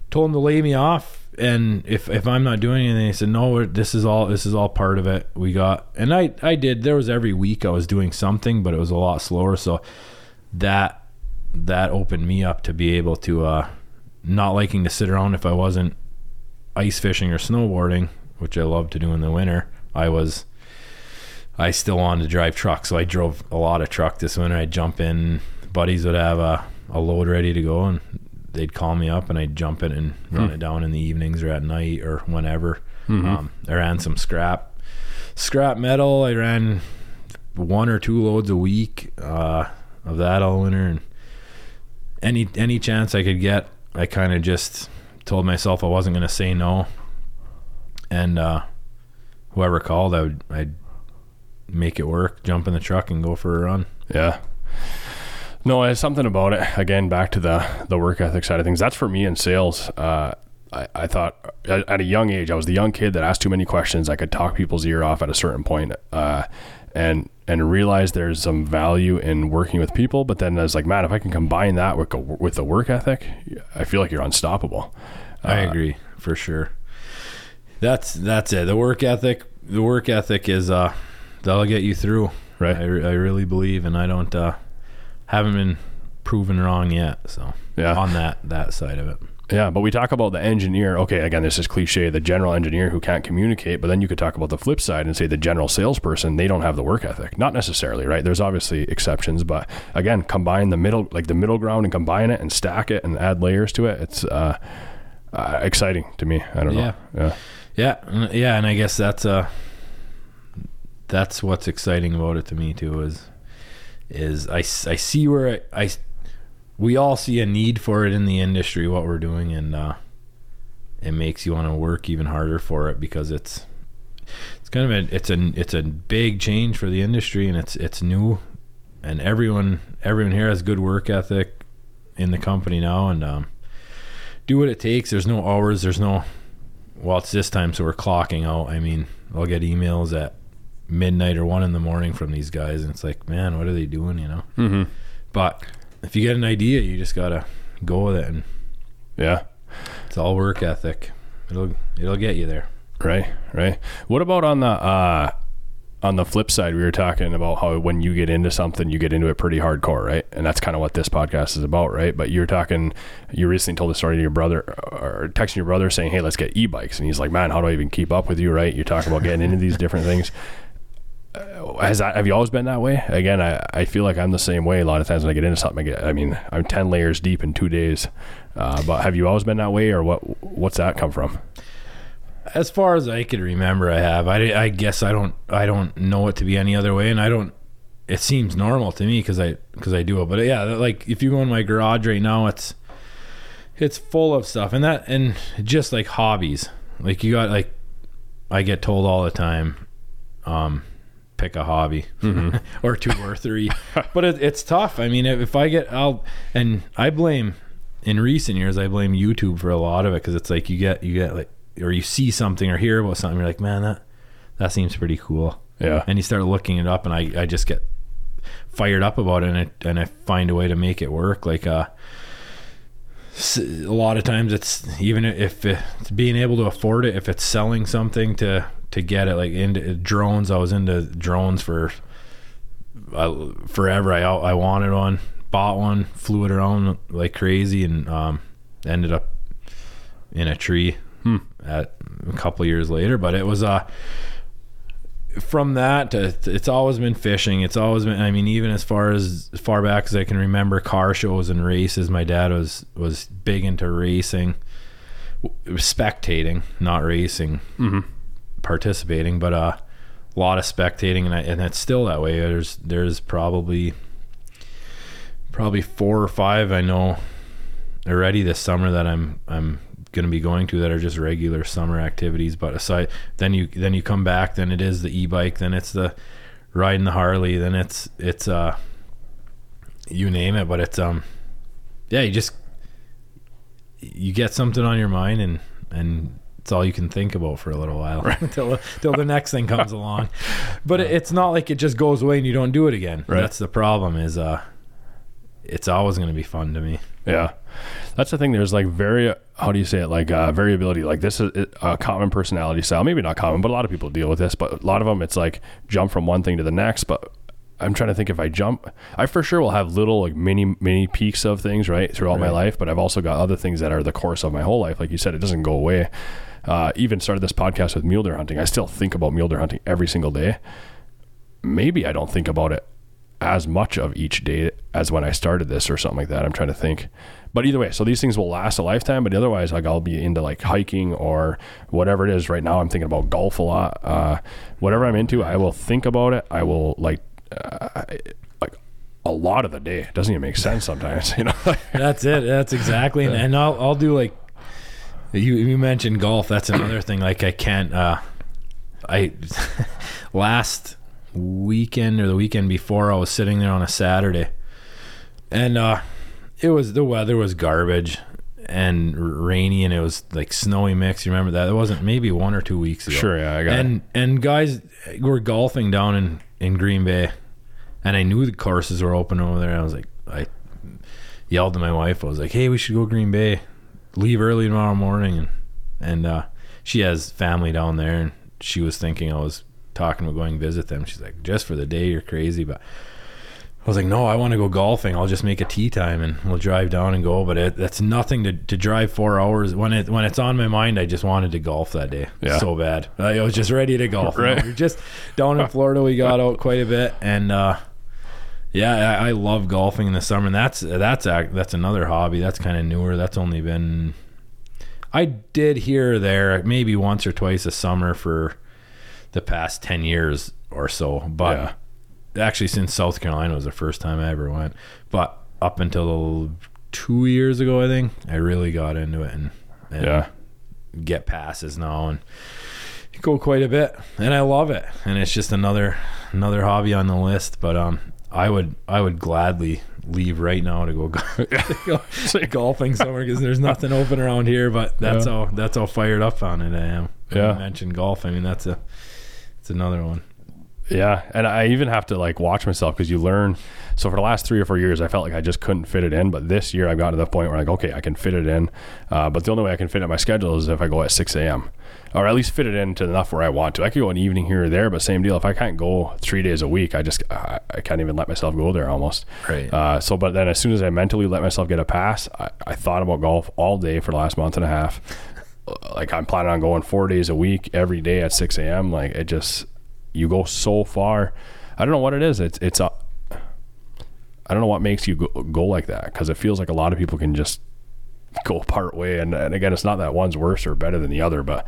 told them to lay me off and if if I'm not doing anything, they said, "No, this is all this is all part of it." We got, and I I did. There was every week I was doing something, but it was a lot slower. So that that opened me up to be able to uh, not liking to sit around if I wasn't ice fishing or snowboarding, which I love to do in the winter. I was I still wanted to drive truck, so I drove a lot of truck this winter. I'd jump in, buddies would have a, a load ready to go, and they'd call me up and I'd jump it and run mm. it down in the evenings or at night or whenever. Mm-hmm. Um, I ran some scrap, scrap metal. I ran one or two loads a week uh, of that all winter, and any any chance I could get, I kind of just told myself I wasn't going to say no. And uh, whoever called, I would I'd make it work, jump in the truck, and go for a run. Yeah, no, it's something about it. Again, back to the the work ethic side of things. That's for me in sales. Uh, I, I thought at a young age, I was the young kid that asked too many questions. I could talk people's ear off at a certain point, uh, and and realize there's some value in working with people. But then I was like, man, if I can combine that with with the work ethic, I feel like you're unstoppable. I uh, agree for sure. That's that's it. The work ethic. The work ethic is uh, that'll get you through. Right. I, I really believe, and I don't. Uh, haven't been proven wrong yet. So yeah, on that that side of it. Yeah, but we talk about the engineer. Okay, again, this is cliche, the general engineer who can't communicate. But then you could talk about the flip side and say the general salesperson, they don't have the work ethic. Not necessarily, right? There's obviously exceptions, but again, combine the middle, like the middle ground, and combine it and stack it and add layers to it. It's uh, uh, exciting to me. I don't yeah. know. Yeah, yeah, yeah, and I guess that's uh, that's what's exciting about it to me too. Is is I, I see where I, I we all see a need for it in the industry what we're doing and uh, it makes you want to work even harder for it because it's it's kind of a it's a it's a big change for the industry and it's it's new. And everyone everyone here has good work ethic in the company now and um, do what it takes. There's no hours. There's no well it's this time so we're clocking out. I mean i'll get emails at midnight or one in the morning from these guys, and it's like, man, what are they doing? You know. Mm-hmm. But if you get an idea, you just gotta go with it, and yeah, it's all work ethic. It'll it'll get you there. Right, right. What about on the uh, on the flip side? We were talking about how when you get into something, you get into it pretty hardcore, right? And that's kind of what this podcast is about, right? But you're talking. You recently told the story to your brother, or texting your brother saying, "Hey, let's get e-bikes," and he's like, "Man, how do I even keep up with you?" Right? You're talking about getting into these different things has that, have you always been that way? Again, I, I feel like I'm the same way. A lot of times when I get into something, I get, I mean, I'm 10 layers deep in two days. Uh, but have you always been that way or what, what's that come from? As far as I can remember, I have, I, I guess I don't, I don't know it to be any other way. And I don't, it seems normal to me cause I, cause I do it. But yeah, like if you go in my garage right now, it's, it's full of stuff and that, and just like hobbies, like you got like, I get told all the time, um, pick a hobby mm-hmm. or two or three. but it, it's tough. I mean, if I get, I'll, and I blame, in recent years, I blame YouTube for a lot of it because it's like you get, you get like, or you see something or hear about something, you're like, man, that, that seems pretty cool. Yeah. And you start looking it up and I, I just get fired up about it and, it, and I find a way to make it work. Like, uh, a lot of times it's even if it's being able to afford it if it's selling something to to get it like into drones. I was into drones for uh, forever. I I wanted one, bought one, flew it around like crazy, and um, ended up in a tree hmm. at a couple years later. But it was uh from that to, it's always been fishing. It's always been. I mean, even as far as, as far back as I can remember, car shows and races. My dad was was big into racing, spectating, not racing. Mm-hmm participating, but uh, a lot of spectating, and I, and it's still that way. There's there's probably probably four or five I know already this summer that I'm I'm going to be going to that are just regular summer activities. But aside, then you then you come back, then it is the e-bike, then it's the riding the Harley, then it's it's uh you name it. But it's um yeah, you just you get something on your mind and and it's all you can think about for a little while right. until until the next thing comes along. But it's not like it just goes away and you don't do it again. Right. That's the problem. Is uh, it's always going to be fun to me. Yeah, that's the thing. There's like very how do you say it? Like uh, variability. Like this is a common personality style. Maybe not common, but a lot of people deal with this. But a lot of them, it's like jump from one thing to the next. But I'm trying to think if I jump, I for sure will have little like mini mini peaks of things right throughout right. my life. But I've also got other things that are the course of my whole life. Like you said, it doesn't go away. Uh, even started this podcast with mule deer hunting. I still think about mule deer hunting every single day. Maybe I don't think about it as much of each day as when I started this or something like that. I'm trying to think. But either way, so these things will last a lifetime. But otherwise, like I'll be into like hiking or whatever it is. Right now, I'm thinking about golf a lot. Uh, whatever I'm into, I will think about it. I will like, uh, like a lot of the day. It doesn't even make sense sometimes. You know. That's it. That's exactly. And, and I'll I'll do like you you mentioned golf. That's another thing. Like I can't. Uh, I last weekend or the weekend before, I was sitting there on a Saturday, and uh, it was the weather was garbage and rainy, and it was like snowy mix. You remember that? It wasn't maybe one or two weeks ago. Sure, yeah, I got and it. and guys were golfing down in in Green Bay, and I knew the courses were open over there. I was like, I yelled to my wife. I was like, "Hey, we should go Green Bay." Leave early tomorrow morning and and uh, she has family down there and she was thinking I was talking about going visit them. She's like, just for the day, you're crazy. But I was like, no, I want to go golfing. I'll just make a tee time and we'll drive down and go. But it, that's nothing to, to drive four hours when it when it's on my mind. I just wanted to golf that day yeah. so bad. I was just ready to golf. right. We are just down in Florida. We got out quite a bit and. uh yeah, I, I, love golfing in the summer, and that's that's that's another hobby. That's kind of newer. That's only been I did here or there, maybe once or twice a summer for the past ten years or so. But yeah. actually, since South Carolina was the first time I ever went, but up until two years ago, I think I really got into it and, and yeah, get passes now and go quite a bit, and I love it. And it's just another another hobby on the list. But um, I would I would gladly leave right now to go, go golfing somewhere because there's nothing open around here. But that's yeah. how that's how fired up on it I am. Yeah, you mentioned golf. I mean that's a it's another one. Yeah, and I even have to like watch myself because you learn. So for the last three or four years, I felt like I just couldn't fit it in. But this year, I've gotten to the point where like, okay, I can fit it in. Uh, but the only way I can fit it in my schedule is if I go at 6 a.m. or at least fit it into enough where I want to. I could go an evening here or there, but same deal. If I can't go three days a week, I just I, I can't even let myself go there almost. Right. Uh, so, but then as soon as I mentally let myself get a pass, I, I thought about golf all day for the last month and a half. Like I'm planning on going four days a week, every day at 6 a.m. Like it just you go so far. I don't know what it is. It's it's a. I don't know what makes you go, go like that because it feels like a lot of people can just go part way. And, and again, it's not that one's worse or better than the other, but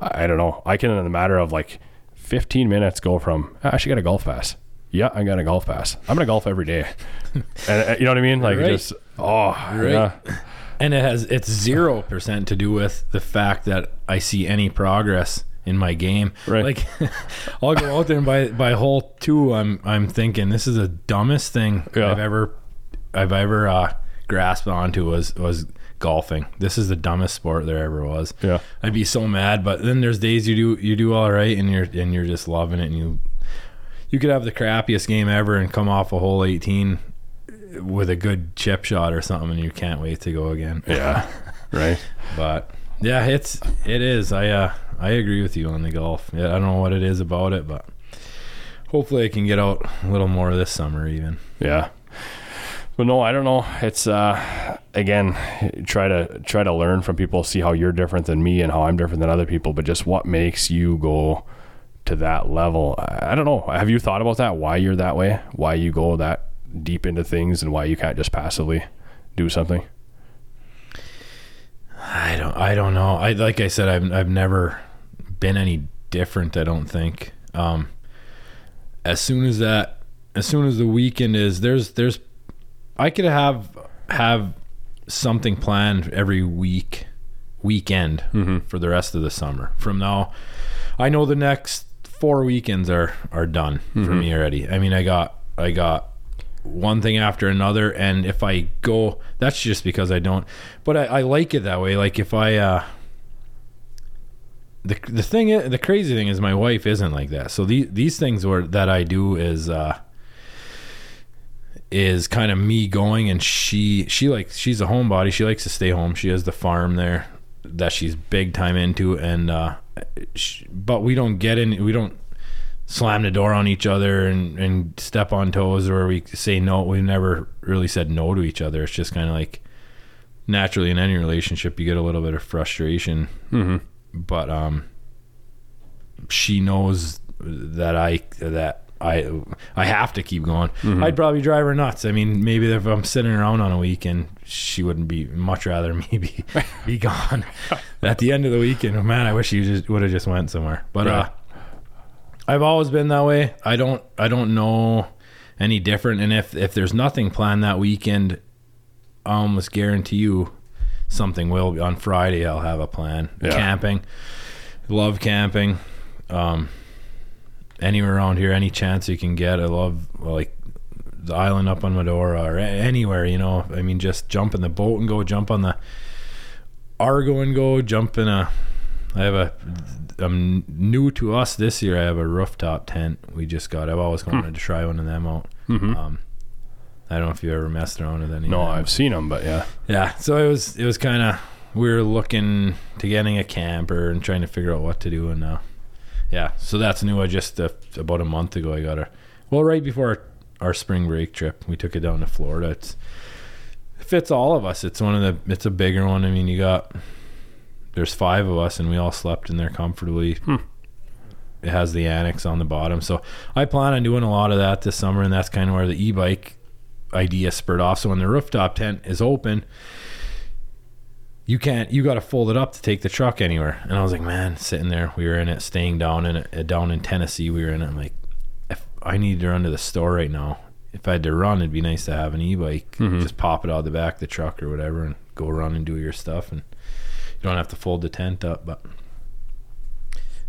I, don't know. I can in a matter of like 15 minutes go from ah, I should get a golf pass. Yeah, I got a golf pass. I'm gonna golf every day, and uh, you know what I mean. Like right. just oh right. yeah. And it has it's zero percent to do with the fact that I see any progress in my game. Right. Like I'll go out there and by by hole two, I'm I'm thinking this is the dumbest thing yeah. I've ever I've ever uh, grasped onto was was golfing. This is the dumbest sport there ever was. Yeah. I'd be so mad, but then there's days you do you do all right and you're and you're just loving it and you you could have the crappiest game ever and come off a hole 18 with a good chip shot or something and you can't wait to go again. Yeah. right. But yeah, it's it is. I uh I agree with you on the golf. Yeah, I don't know what it is about it, but hopefully I can get out a little more this summer even. Yeah. But no, I don't know. It's uh again, try to try to learn from people, see how you're different than me and how I'm different than other people, but just what makes you go to that level. I don't know. Have you thought about that? Why you're that way? Why you go that deep into things and why you can't just passively do something? I don't I don't know. I like I said I've I've never been any different. I don't think. Um, as soon as that, as soon as the weekend is, there's there's, I could have have something planned every week, weekend for the rest of the summer. From now, I know the next four weekends are are done for me already. I mean, I got I got one thing after another, and if I go, that's just because I don't. But I, I like it that way. Like if I. uh the, the thing is, the crazy thing is my wife isn't like that. So these these things were that i do is uh is kind of me going and she she like she's a homebody. She likes to stay home. She has the farm there that she's big time into and uh sh but we don't get in we don't slam the door on each other and and step on toes or we say no. We never really said no to each other. It's just kind of like naturally in any relationship you get a little bit of frustration. Mm-hmm. But um she knows that I that I I have to keep going. I'd probably drive her nuts. I mean, maybe if I'm sitting around on a weekend, she wouldn't be much rather me be, be gone at the end of the weekend. Oh, man, I wish you just would have just went somewhere. But uh I've always been that way. I don't I don't know any different and if if there's nothing planned that weekend, I almost guarantee you something will on Friday I'll have a plan. Yeah. Camping. Love camping. Um anywhere around here, any chance you can get. I love like the island up on Medora or anywhere, you know. I mean just jump in the boat and go jump on the Argo and go jump in a I have a I'm new to us this year. I have a rooftop tent we just got. I've always wanted to try one of them out. Mm-hmm. Um, I don't know if you ever messed around with any. no. I've seen them, but yeah. Yeah, so it was it was kind of we were looking to getting a camper and trying to figure out what to do and uh, yeah, so that's new. I just uh, about a month ago I got a well right before our, our spring break trip we took it down to Florida. It's it fits all of us. It's one of the it's a bigger one. I mean you got there's five of us and we all slept in there comfortably. Hmm. It has the annex on the bottom, so I plan on doing a lot of that this summer, and that's kind of where the e-bike idea spurred off. So when the rooftop tent is open, you can't you got to fold it up to take the truck anywhere. And I was like, man, sitting there, we were in it, staying down in it, uh, down in Tennessee. We were in it. I'm like, if I needed to run to the store right now, if I had to run, it'd be nice to have an e-bike. Mhm. Just pop it out the back of the truck or whatever, and go run and do your stuff, and you don't have to fold the tent up. But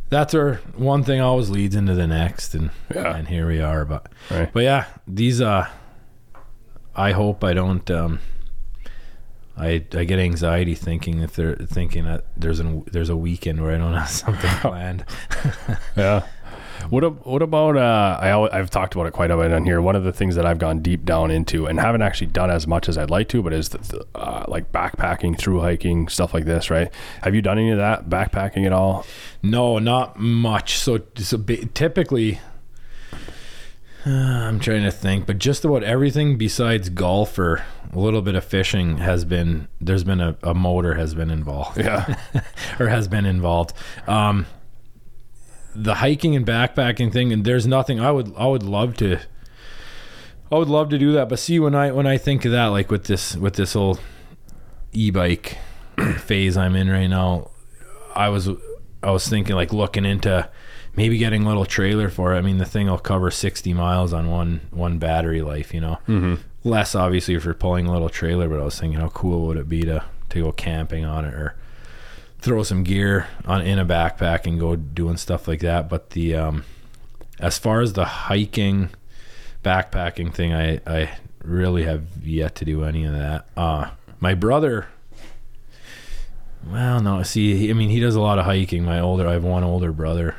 that's our one thing always leads into the next, and Yeah. and here we are. But Right. but yeah, these uh I hope I don't um I I get anxiety thinking if they're thinking that there's an there's a weekend where I don't have something planned. Yeah. What what about uh I I've talked about it quite a bit on here. One of the things that I've gone deep down into and haven't actually done as much as I'd like to, but is the, uh, like backpacking, through hiking, stuff like this, right? Have you done any of that backpacking at all? No, not much. So, so typically, uh, I'm trying to think, but just about everything besides golf or a little bit of fishing has been there's been a, a motor has been involved. Yeah. or has been involved. Um, the hiking and backpacking thing, and there's nothing I would I would love to. I would love to do that, but see when I when I think of that, like with this with this whole e-bike phase I'm in right now, I was I was thinking like looking into maybe getting a little trailer for it. I mean, the thing will cover 60 miles on one one battery life, you know. Mm-hmm. Less obviously if you're pulling a little trailer, but I was thinking how cool would it be to to go camping on it or throw some gear on in a backpack and go doing stuff like that. But the um, as far as the hiking, backpacking thing, I I really have yet to do any of that. Uh, my brother. Well, no. See, I mean, he does a lot of hiking. My older, I have one older brother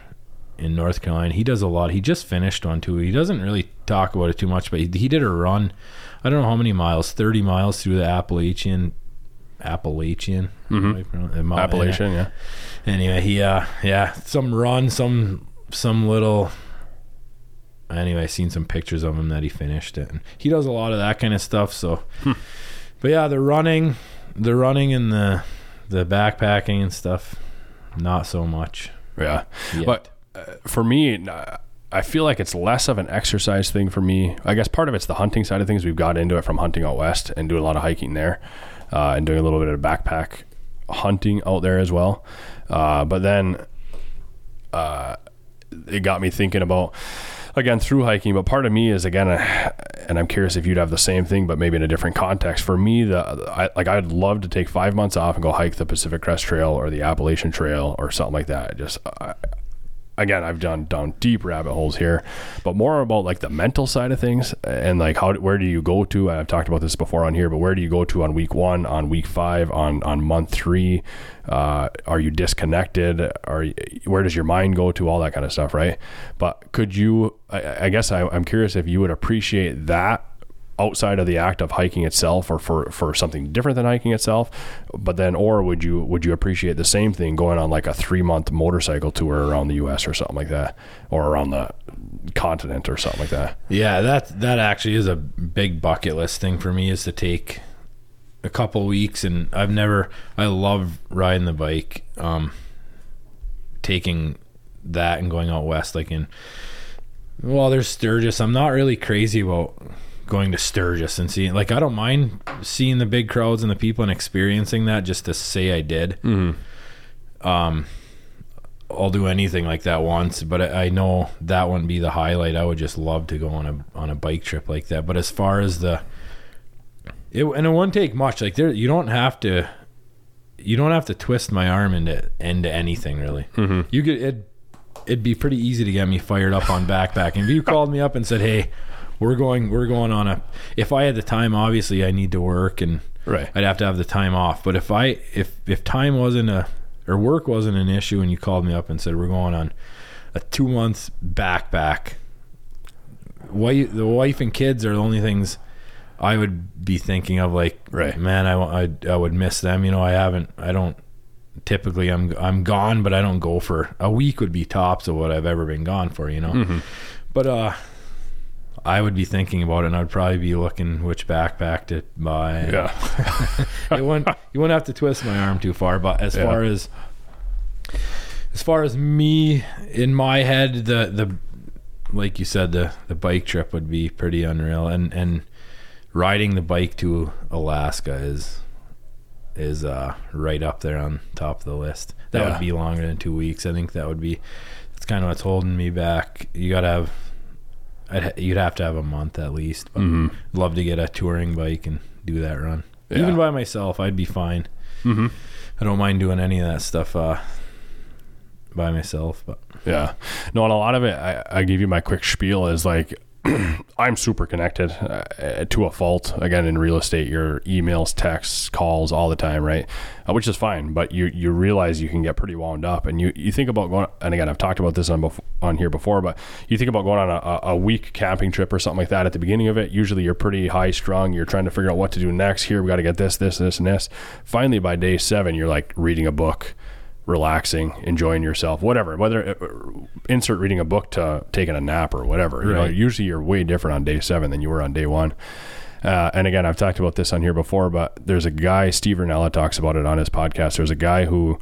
in North Carolina. He does a lot. He just finished one too. He doesn't really talk about it too much, but he, he did a run. I don't know how many miles, thirty miles through the Appalachian, Appalachian, Mhm. uh, Appalachian, yeah. Anyway, he uh, yeah, some run, some some little. Anyway, I seen some pictures of him that he finished it. And he does a lot of that kind of stuff. So, but yeah, the running, the running and the the backpacking and stuff, not so much. Yeah. Yet. But for me, I feel like it's less of an exercise thing for me. I guess part of it's the hunting side of things. We've got into it from hunting out west and doing a lot of hiking there, uh, and doing a little bit of backpack hunting out there as well. Uh, but then, uh, it got me thinking about again through hiking but part of me is again and i'm curious if you'd have the same thing but maybe in a different context for me the I, like i'd love to take five months off and go hike the pacific crest trail or the appalachian trail or something like that just again, I've done down deep rabbit holes here, but more about like the mental side of things and like how where do you go to? I've talked about this before on here, but where do you go to on week one, on week five, on on month three? Uh, are you disconnected? Are where does your mind go to? All that kind of stuff, right? But could you? I, I guess I, I'm curious if you would appreciate that outside of the act of hiking itself or for, for something different than hiking itself but then or would you would you appreciate the same thing going on like a three month motorcycle tour around the us or something like that? Or around the continent or something like that? Yeah that that actually is a big bucket list thing for me is to take a couple weeks and i've never i love riding the bike um taking that and going out west like in well there's sturgis. I'm not really crazy about going to Sturgis and seeing like I don't mind seeing the big crowds and the people and experiencing that just to say I did. Mm-hmm. Um, I'll do anything like that once, but I, I, know that wouldn't be the highlight. I would just love to go on a on a bike trip like that. But as far as the it and it wouldn't take much. Like there, you don't have to you don't have to twist my arm into into anything really. Mm-hmm. You could it it'd be pretty easy to get me fired up on backpacking. If you called me up and said, "Hey, we're going we're going on a if I had the time obviously I need to work and right. I'd have to have the time off. But if I if if time wasn't a or work wasn't an issue and you called me up and said we're going on a 2 months backpack wife the wife and kids are the only things I would be thinking of like right. Man I, I, I would miss them. You know I haven't I don't typically I'm I'm gone but I don't go for a week would be tops of what I've ever been gone for you know? Mm-hmm. but uh I would be thinking about it, and I'd probably be looking which backpack to buy. Yeah, it wouldn't. You wouldn't have to twist my arm too far, but as yeah. far as as far as me in my head, the the like you said, the the bike trip would be pretty unreal, and and riding the bike to Alaska is is uh, right up there on top of the list. That yeah. would be longer than two weeks. I think that would be. That's kind of what's holding me back. You got to have I'd, you'd have to have a month at least. But mm-hmm. love to get a touring bike and do that run. Yeah. Even by myself, I'd be fine. Mm-hmm. I don't mind doing any of that stuff uh, by myself. But yeah, no, and a lot of it, I, I give you my quick spiel is like I'm super connected uh, to a fault. Again, in real estate, your emails, texts, calls all the time, right? Uh, which is fine, but you you realize you can get pretty wound up, and you you think about going. And again, I've talked about this on bef- on here before, but you think about going on a, a week camping trip or something like that. At the beginning of it, usually you're pretty high strung. You're trying to figure out what to do next. Here, we got to get this, this, this, and this. Finally, by day seven, you're like reading a book relaxing, enjoying yourself, whatever. Whether uh, insert reading a book to taking a nap or whatever. You know, usually you're way different on day seven than you were on day one. Uh, and again, I've talked about this on here before, but there's a guy, Steve Rinella talks about it on his podcast. There's a guy who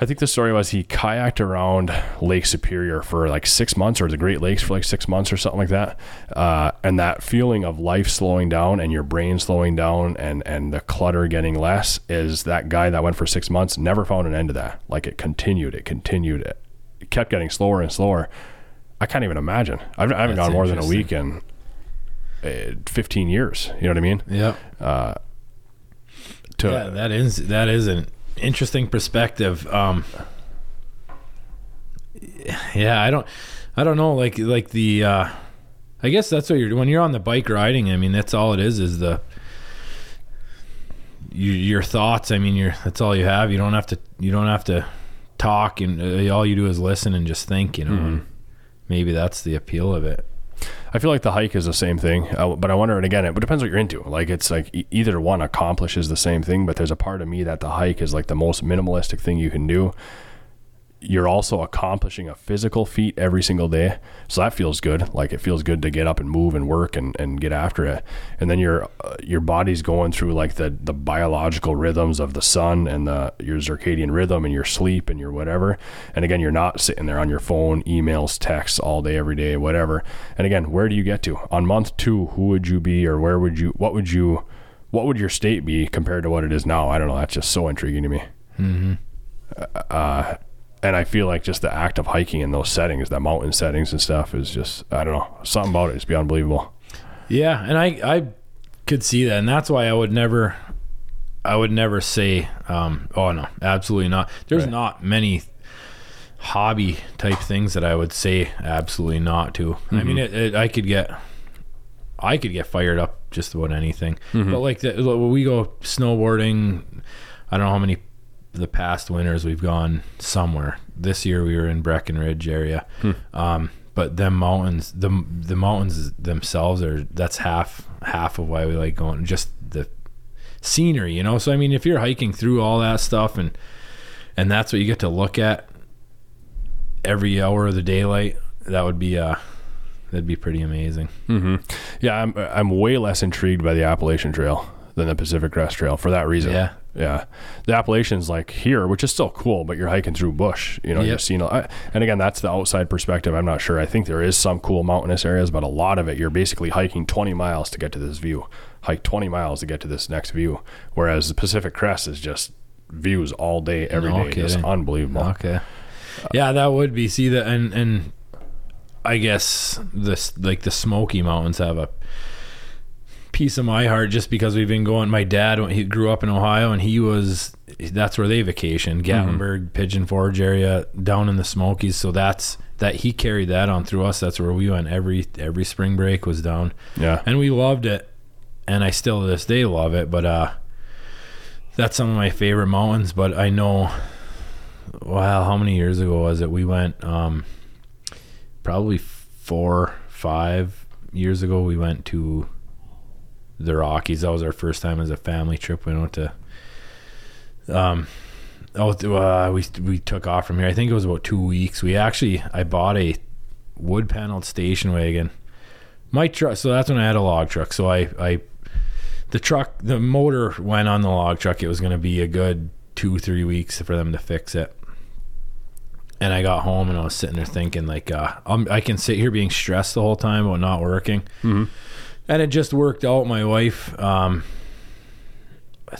I think the story was he kayaked around Lake Superior for like six months or the Great Lakes for like six months or something like that. Uh, and that feeling of life slowing down and your brain slowing down and, and the clutter getting less is that guy that went for six months never found an end to that. Like it continued, it continued, it, it kept getting slower and slower. I can't even imagine. I've, I haven't That's gone more than a week in uh, 15 years. You know what I mean? Yeah. Uh, to, yeah, that is that isn't interesting perspective. Um, yeah, I don't, I don't know. Like, like the, uh, I guess that's what you're when you're on the bike riding. I mean, that's all it is. Is the you, your thoughts. I mean, you're that's all you have. You don't have to. You don't have to talk, and uh, all you do is listen and just think. You know, mm-hmm. maybe that's the appeal of it. I feel like the hike is the same thing, uh, but I wonder, and again, it depends what you're into. Like, it's like either one accomplishes the same thing, but there's a part of me that the hike is like the most minimalistic thing you can do you're also accomplishing a physical feat every single day. So that feels good. Like it feels good to get up and move and work and, and get after it. And then your uh, your body's going through like the the biological rhythms of the sun and the your circadian rhythm and your sleep and your whatever. And again, you're not sitting there on your phone, emails, texts all day every day, whatever. And again, where do you get to? On month 2, who would you be or where would you what would you what would your state be compared to what it is now? I don't know. That's just so intriguing to me. hmm Uh, and I feel like just the act of hiking in those settings, that mountain settings and stuff, is just I don't know something about it. It's be unbelievable. Yeah, and I I could see that, and that's why I would never, I would never say, um, oh no, absolutely not. There's Right. not many hobby type things that I would say absolutely not to. I mean, it, it, I could get, I could get fired up just about anything. But like the, we go snowboarding, I don't know how many the past winters we've gone somewhere. This year we were in Breckenridge area. Um, but them mountains, the the mountains themselves are that's half half of why we like going. Just the scenery, you know. So I mean, if you're hiking through all that stuff and and that's what you get to look at every hour of the daylight, that would be uh that'd be pretty amazing. hmm Yeah, I'm I'm way less intrigued by the Appalachian Trail than the Pacific Crest Trail for that reason. Yeah. Yeah. The Appalachians like here, which is still cool, but you're hiking through bush. You know, you're Yep. seeing. I, and again, that's the outside perspective. I'm not sure. I think there is some cool mountainous areas, but a lot of it, you're basically hiking 20 miles to get to this view. Hike 20 miles to get to this next view. Whereas the Pacific Crest is just views all day, every day. No Just kidding. unbelievable. Okay. Yeah, that would be. See that, and and I guess this like the Smoky Mountains have a piece of my heart just because we've been going. My dad, when he grew up in Ohio, and he was that's where they vacationed, Gatlinburg, Pigeon Forge area, down in the Smokies. So that's that he carried that on through us. That's where we went every every spring break was down, Yeah. and we loved it, and I still to this day love it. But uh, that's some of my favorite mountains. But I know well, how many years ago was it? We went um, probably four, five years ago. We went to the Rockies. That was our first time as a family trip. We went to um, oh, uh, we we took off from here. I think it was about two weeks. We actually I bought a wood paneled station wagon. My truck. So that's when I had a log truck. So I I the truck the motor went on the log truck. It was going to be a good two three weeks for them to fix it. And I got home and I was sitting there thinking like uh, I'm, I can sit here being stressed the whole time about not working, Mhm. And it just worked out. My wife, um,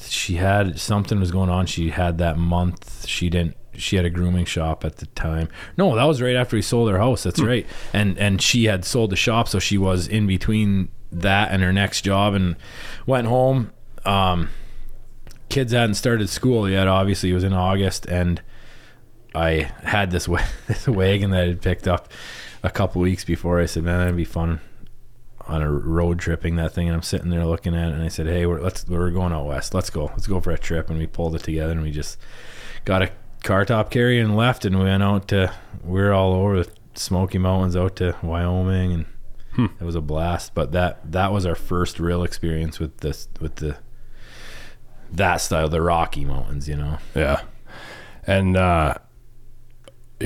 she had something was going on. She had that month. She didn't. She had a grooming shop at the time. No, that was right after we sold our house. That's right. And and she had sold the shop, so she was in between that and her next job, and went home. Um, kids hadn't started school yet. Obviously, it was in August, and I had this wa- this wagon that I had picked up a couple weeks before. I said, "Man, that'd be fun on a road tripping that thing." And I'm sitting there looking at it, and I said, "Hey, we're let's we're going out west. Let's go. Let's go for a trip." And we pulled it together, and we just got a car top carry and left, and we went out to we are all over the Smoky Mountains out to Wyoming, and Hmm. it was a blast. But that that was our first real experience with this with the that style, the Rocky Mountains. You know. Yeah. And uh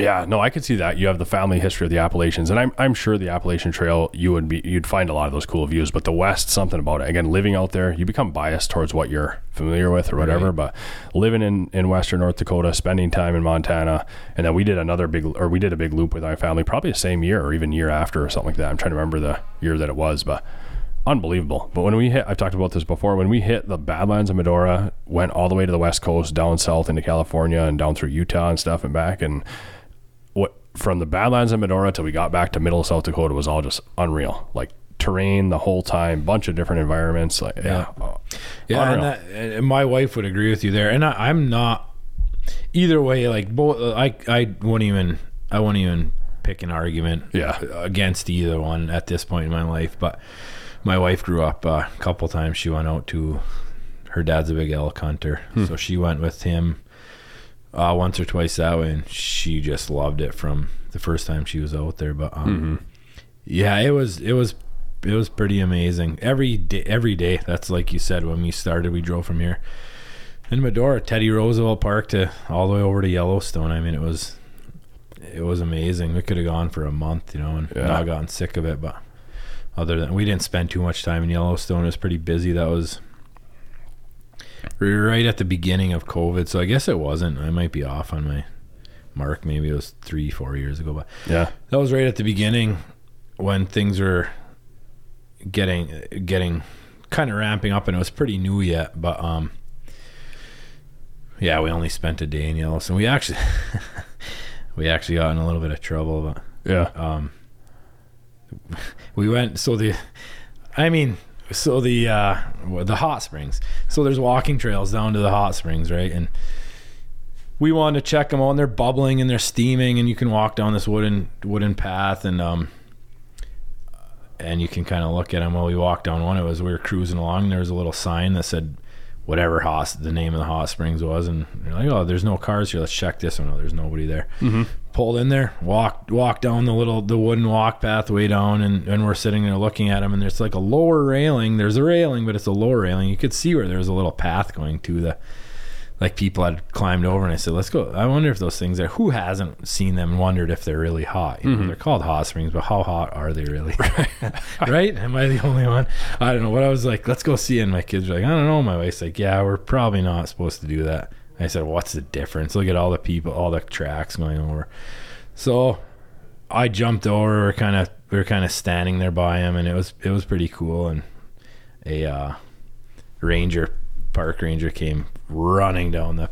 yeah, no, I could see that. You have the family history of the Appalachians, and I'm I'm sure the Appalachian Trail you would be you'd find a lot of those cool views. But the West, something about it. Again, living out there, you become biased towards what you're familiar with or whatever. Right. But living in in Western North Dakota, spending time in Montana, and then we did another big or we did a big loop with my family, probably the same year or even year after or something like that. I'm trying to remember the year that it was, but unbelievable. But when we hit, I've talked about this before. When we hit the Badlands of Medora, went all the way to the west coast, down south into California, and down through Utah and stuff, and back. And from the Badlands of Medora till we got back to Middle South Dakota was all just unreal. Like terrain the whole time, bunch of different environments. Like yeah, oh, Yeah, and, that, and my wife would agree with you there. And I, I'm not either way. Like both, I I wouldn't even I wouldn't even pick an argument Yeah. against either one at this point in my life. But my wife grew up uh, a couple times. She went out to her dad's a big elk hunter, so she went with him uh, once or twice that way, and she just loved it from the first time she was out there. But um, yeah, it was it was it was pretty amazing every day. Every day, that's like you said when we started. We drove from here in Medora, Teddy Roosevelt Park to all the way over to Yellowstone. I mean, it was it was amazing. We could have gone for a month, you know, and Yeah. not gotten sick of it. But other than we didn't spend too much time in Yellowstone, it was pretty busy. That was right at the beginning of COVID, so I guess it wasn't. I might be off on my mark. Maybe it was three, four years ago, but yeah, that was right at the beginning when things were getting getting kind of ramping up, and it was pretty new yet. But um, yeah, we only spent a day in Yellowstone. We actually we actually got in a little bit of trouble, but Yeah. um, we went. So the, I mean, so the uh, the hot springs. So there's walking trails down to the hot springs, right? And we wanted to check them out. And they're bubbling and they're steaming, and you can walk down this wooden wooden path, and um, and you can kind of look at them. While we walked down one, it was we were cruising along. And there was a little sign that said whatever hot the name of the hot springs was, and you're like, oh, there's no cars here. Let's check this one. Oh, there's nobody there. Mm-hmm. Pulled in there, walked walked down the little the wooden walk pathway down, and, and we're sitting there looking at them. And there's like a lower railing. There's a railing, but it's a lower railing. You could see where there was a little path going to the like people had climbed over and I said, let's go. I wonder if those things are, who hasn't seen them and wondered if they're really hot? You know, Mhm. They're called hot springs, but how hot are they really? right? Am I the only one? I don't know. What I was like, let's go see. And my kids were like, I don't know. My wife's like, yeah, we're probably not supposed to do that. I said, what's the difference? Look at all the people, all the tracks going over. So I jumped over. We're kind of, we were kind of standing there by him and it was, it was pretty cool. And a, uh, ranger park ranger came running down the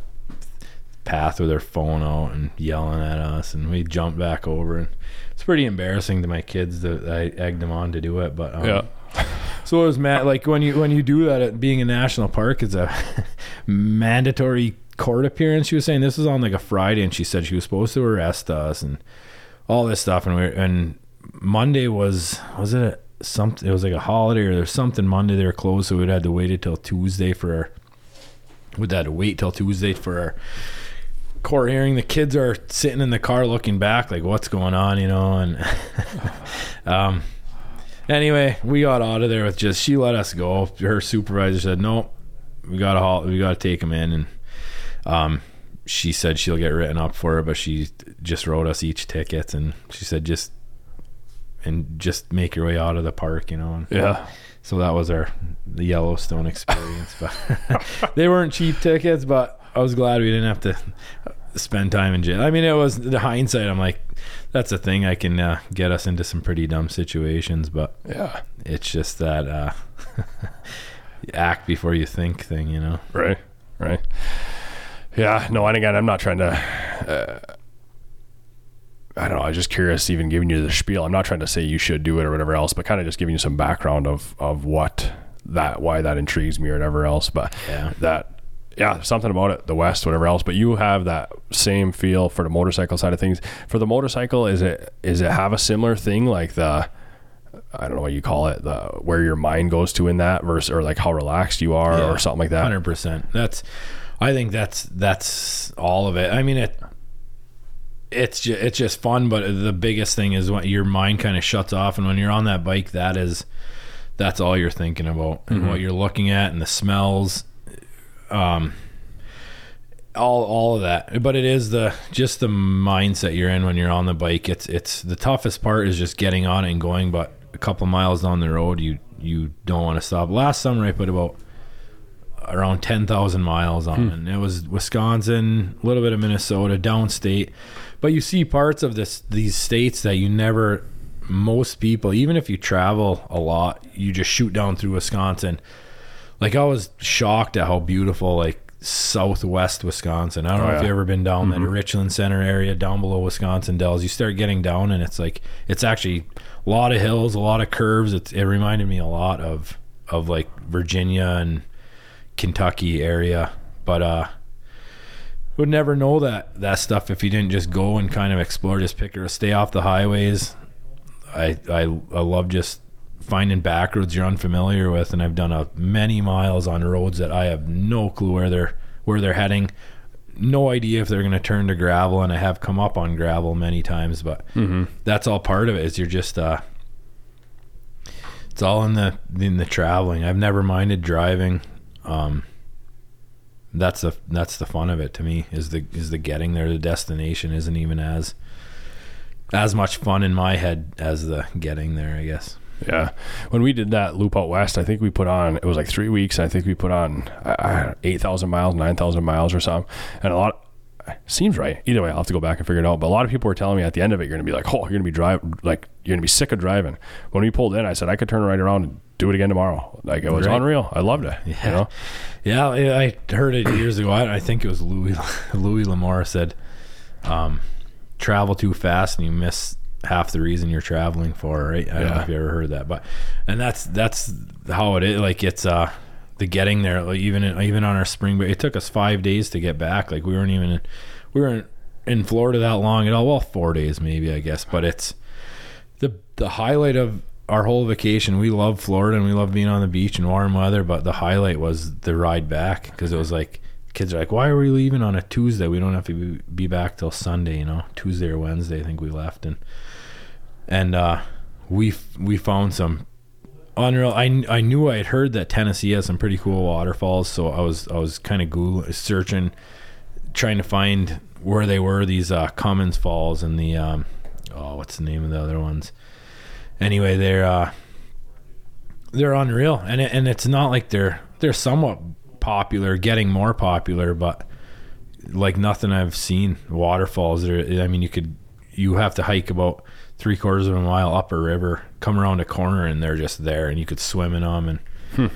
path with her phone out and yelling at us and we jumped back over and it's pretty embarrassing to my kids that I egged them on to do it but um, Yeah. so it was mad like when you when you do that at being a national park it's a mandatory court appearance she was saying this was on like a Friday and she said she was supposed to arrest us and all this stuff and we and Monday was was it a, something it was like a holiday or there's something Monday they were closed so we'd had to wait until Tuesday for our we'd had to wait till Tuesday for our court hearing. The kids are sitting in the car looking back like what's going on you know and um anyway we got out of there with just she let us go. Her supervisor said no we gotta haul we gotta take him in and um she said she'll get written up for it but she just wrote us each tickets and she said just and just make your way out of the park you know and Yeah. so that was our the Yellowstone experience. but they weren't cheap tickets, but I was glad we didn't have to spend time in jail. I mean, it was the hindsight. I'm like, that's a thing I can uh, get us into some pretty dumb situations, but Yeah. it's just that uh, act before you think thing, you know. Right. Right. Yeah. No, and again, I'm not trying to. Uh, I don't know. I was just curious, even giving you the spiel. I'm not trying to say you should do it or whatever else, but kind of just giving you some background of of what that, why that intrigues me or whatever else. But Yeah. that, yeah, something about it, the West, whatever else. But you have that same feel for the motorcycle side of things. For the motorcycle, is it is it have a similar thing like the I don't know what you call it, the where your mind goes to in that versus or like how relaxed you are Yeah. or something like that. Hundred percent. That's, I think that's that's all of it. I mean it. It's just, it's just fun, but the biggest thing is when your mind kind of shuts off, and when you're on that bike, that is, that's all you're thinking about, and what you're looking at, and the smells, um, all all of that. But it is the just the mindset you're in when you're on the bike. It's it's the toughest part is just getting on it and going, but a couple miles down the road, you you don't want to stop. Last summer, I put about around 10,000 miles on hmm. and it was Wisconsin, a little bit of Minnesota, downstate. But you see parts of this these states that you never most people, even if you travel a lot, you just shoot down through Wisconsin. Like I was shocked at how beautiful like southwest Wisconsin. I don't Oh, know if yeah. you've ever been down that mm-hmm. Richland Center area, down below Wisconsin Dells. You start getting down and it's like it's actually a lot of hills, a lot of curves. It's, it reminded me a lot of of like Virginia and Kentucky area, but uh would never know that that stuff if you didn't just go and kind of explore just pick or stay off the highways. I I I love just finding back roads you're unfamiliar with and I've done a many miles on roads that I have no clue where they're where they're heading. No idea if they're going to turn to gravel and I have come up on gravel many times, but Mm-hmm. that's all part of it is you're just uh it's all in the in the traveling i've never minded driving um that's the that's the fun of it to me is the is the getting there the destination isn't even as as much fun in my head as the getting there i guess Yeah. When we did that loop out west, I think we put on, it was like three weeks. I think we put on uh, 8,000 miles, 9,000 miles or something. And a lot, seems right. Either way, I'll have to go back and figure it out. But a lot of people were telling me at the end of it, you're going to be like, oh, you're going to be driving, like, you're going to be sick of driving. When we pulled in, I said, I could turn right around and do it again tomorrow. Like, it was Right. unreal. I loved it. You Yeah. know? yeah i heard it years ago i, I think it was louis louis L'Amour said um travel too fast and you miss half the reason you're traveling for, right? I don't know if you ever heard that, but and that's that's how it is. Like it's uh the getting there, like even even on our spring break, it took us five days to get back. Like we weren't even we weren't in Florida that long at all. Well, four days maybe, I guess. But it's the the highlight of our whole vacation. We love Florida and we love being on the beach and warm weather. But the highlight was the ride back because it was like kids are like, "Why are we leaving on a Tuesday? We don't have to be, be back till Sunday." You know, Tuesday or Wednesday. I think we left and and uh, we we found some unreal. I, I knew I had heard that Tennessee has some pretty cool waterfalls, so I was I was kind of Google searching, trying to find where they were. These uh, Cummins Falls and the um, oh, what's the name of the other ones? Anyway, they're uh, they're unreal, and it, and it's not like they're they're somewhat popular, getting more popular, but like nothing I've seen. Waterfalls, there. I mean, you could you have to hike about three quarters of a mile up a river, come around a corner, and they're just there, and you could swim in them, and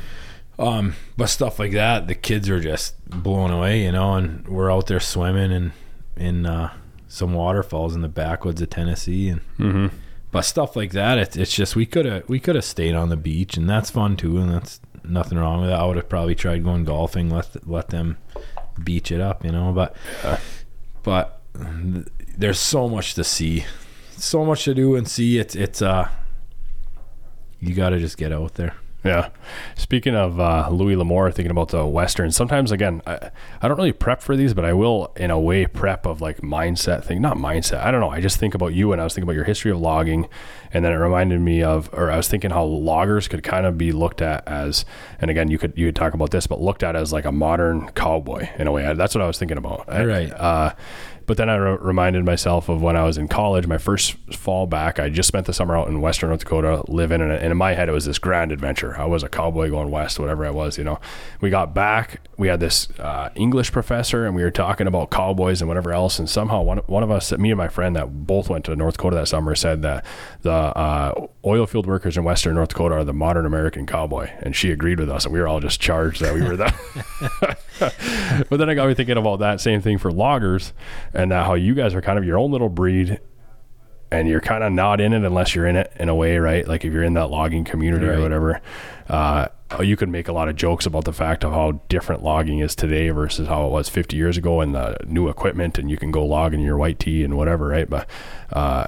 um, but stuff like that, the kids are just blown away, you know, and we're out there swimming and in uh, some waterfalls in the backwoods of Tennessee, and Mm-hmm. but stuff like that, it's it's just we could have we could have stayed on the beach, and that's fun too, and that's nothing wrong with that. I would have probably tried going golfing, let let them beach it up, you know, but Yeah. but th- there's so much to see, so much to do and see. It's it's uh, you got to just get out there. Yeah. Speaking of uh, Louis L'Amour, thinking about the Western, sometimes, again, I, I don't really prep for these, but I will, in a way, prep of like mindset thing. Not mindset. I don't know. I just think about you and I was thinking about your history of logging. And then it reminded me of, or I was thinking how loggers could kind of be looked at as, and again, you could, you could talk about this, but looked at as like a modern cowboy in a way. That's what I was thinking about. I- Right. Uh, but then I re- reminded myself of when I was in college, my first fall back, I just spent the summer out in Western North Dakota living, and, and in my head, it was this grand adventure. I was a cowboy going west, whatever I was, you know. We got back, we had this uh, English professor, and we were talking about cowboys and whatever else. And somehow, one, one of us, me and my friend that both went to North Dakota that summer, said that the uh, oil field workers in Western North Dakota are the modern American cowboy. And she agreed with us, and we were all just charged that we were that. but then I got me thinking about that same thing for loggers and that how you guys are kind of your own little breed and you're kind of not in it unless you're in it in a way, right? Like if you're in that logging community Right. or whatever, uh, you could make a lot of jokes about the fact of how different logging is today versus how it was 50 years ago and the new equipment and you can go log in your white tee and whatever, right? But, uh,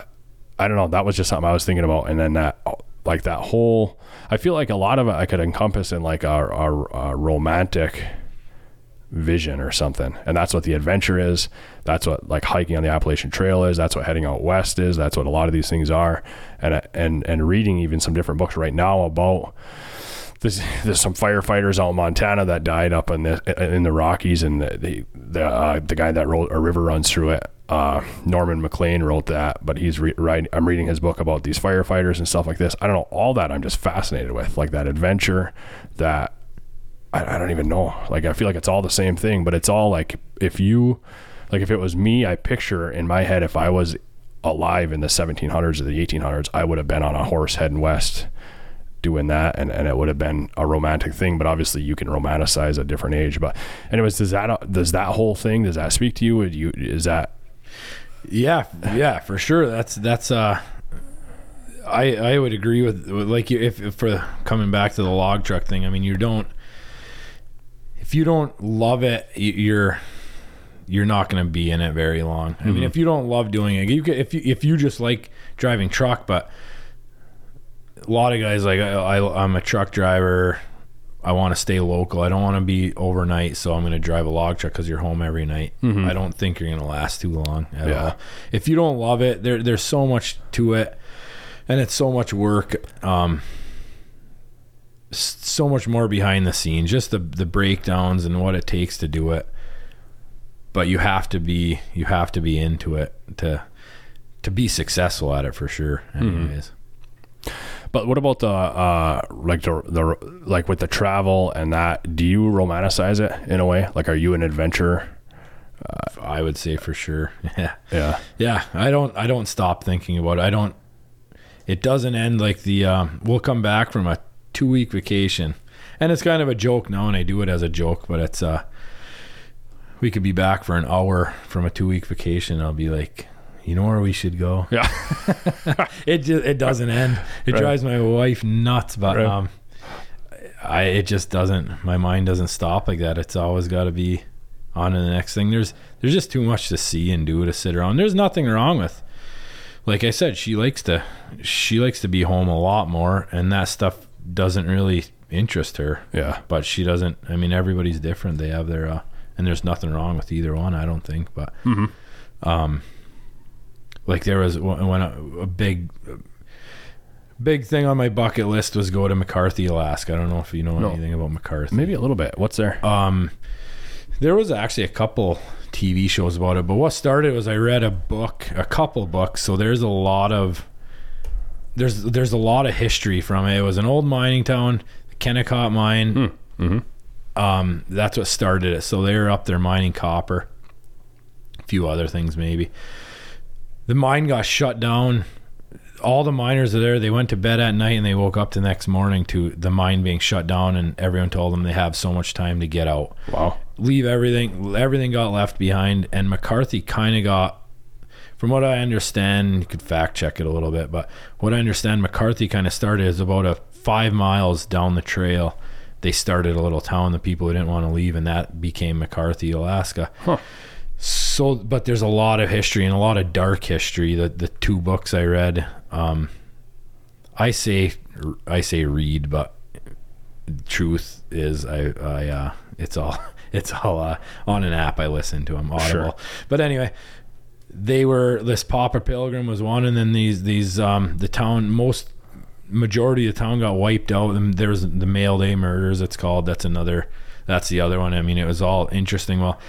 I don't know. That was just something I was thinking about. And then that, like that whole, I feel like a lot of it I could encompass in like our, a, a romantic vision or something. And that's what the adventure is. That's what like hiking on the Appalachian Trail is. That's what heading out west is. That's what a lot of these things are. And and and reading even some different books right now about there's, there's some firefighters out in Montana that died up in the in the Rockies, and the the the, uh, the guy that wrote a river runs through it. Uh, Norman Maclean wrote that, but he's re- writing. I'm reading his book about these firefighters and stuff like this. I don't know all that. I'm just fascinated with like that adventure, that I, I don't even know. Like I feel like it's all the same thing, but it's all like if you like if it was me, I picture in my head if I was alive in the 1700s or the 1800s, I would have been on a horse heading west doing that and, and it would have been a romantic thing but obviously you can romanticize a different age but anyways does that does that whole thing does that speak to you Would you is that Yeah, yeah, for sure. That's that's uh I I would agree with, with like you if, if for coming back to the log truck thing. I mean, you don't if you don't love it, you're you're not going to be in it very long. I mean, if you don't love doing it, you if you if you just like driving truck, but a lot of guys like I, I I'm a truck driver. I want to stay local. I don't want to be overnight, so I'm going to drive a log truck because you're home every night. I don't think you're going to last too long at Yeah. all. If you don't love it, there there's so much to it, and it's so much work. Um, so much more behind the scenes, just the the breakdowns and what it takes to do it. But you have to be you have to be into it to to be successful at it for sure. Anyways. but what about the uh like the, the like with the travel and that do you romanticize it in a way like are you an adventurer I would say for sure. Yeah. yeah Yeah, I don't I don't stop thinking about it. I don't it doesn't end like the um, we'll come back from a 2 week vacation. And it's kind of a joke now and I do it as a joke, but it's uh we could be back for an hour from a 2 week vacation. I'll be like you know where we should go. Yeah. It just it doesn't end. It Right. drives my wife nuts, but Right. um, I it just doesn't. My mind doesn't stop like that. It's always got to be on to the next thing. There's there's just too much to see and do to sit around. There's nothing wrong with. Like I said, she likes to she likes to be home a lot more, and that stuff doesn't really interest her. Yeah. But she doesn't. I mean, everybody's different. They have their uh, and there's nothing wrong with either one. I don't think, but Mhm. um, like there was when a, a big big thing on my bucket list was go to McCarthy, Alaska. I don't know if you know No. anything about McCarthy. Maybe a little bit. What's there? Um, there was actually a couple TV shows about it, but what started was I read a book, a couple books. So there's a lot of there's there's a lot of history from it. It was an old mining town, the Kennecott mine. Mm-hmm. Um, that's what started it. So they were up there mining copper, a few other things maybe. The mine got shut down. All the miners are there. They went to bed at night and they woke up the next morning to the mine being shut down, and everyone told them they have so much time to get out Wow. leave everything everything got left behind and mccarthy kind of got from what i understand you could fact check it a little bit but what i understand mccarthy kind of started is about a five miles down the trail they started a little town the people who didn't want to leave and that became mccarthy alaska Huh. so but there's a lot of history and a lot of dark history the the two books i read um i say i say read but truth is i i uh it's all it's all uh, on an app i listen to them audible Sure. but anyway they were this Papa Pilgrim was one, and then these these um the town most majority of the town got wiped out. And there's the Mail Day murders. It's called. That's another. That's the other one. I mean, it was all interesting. Well,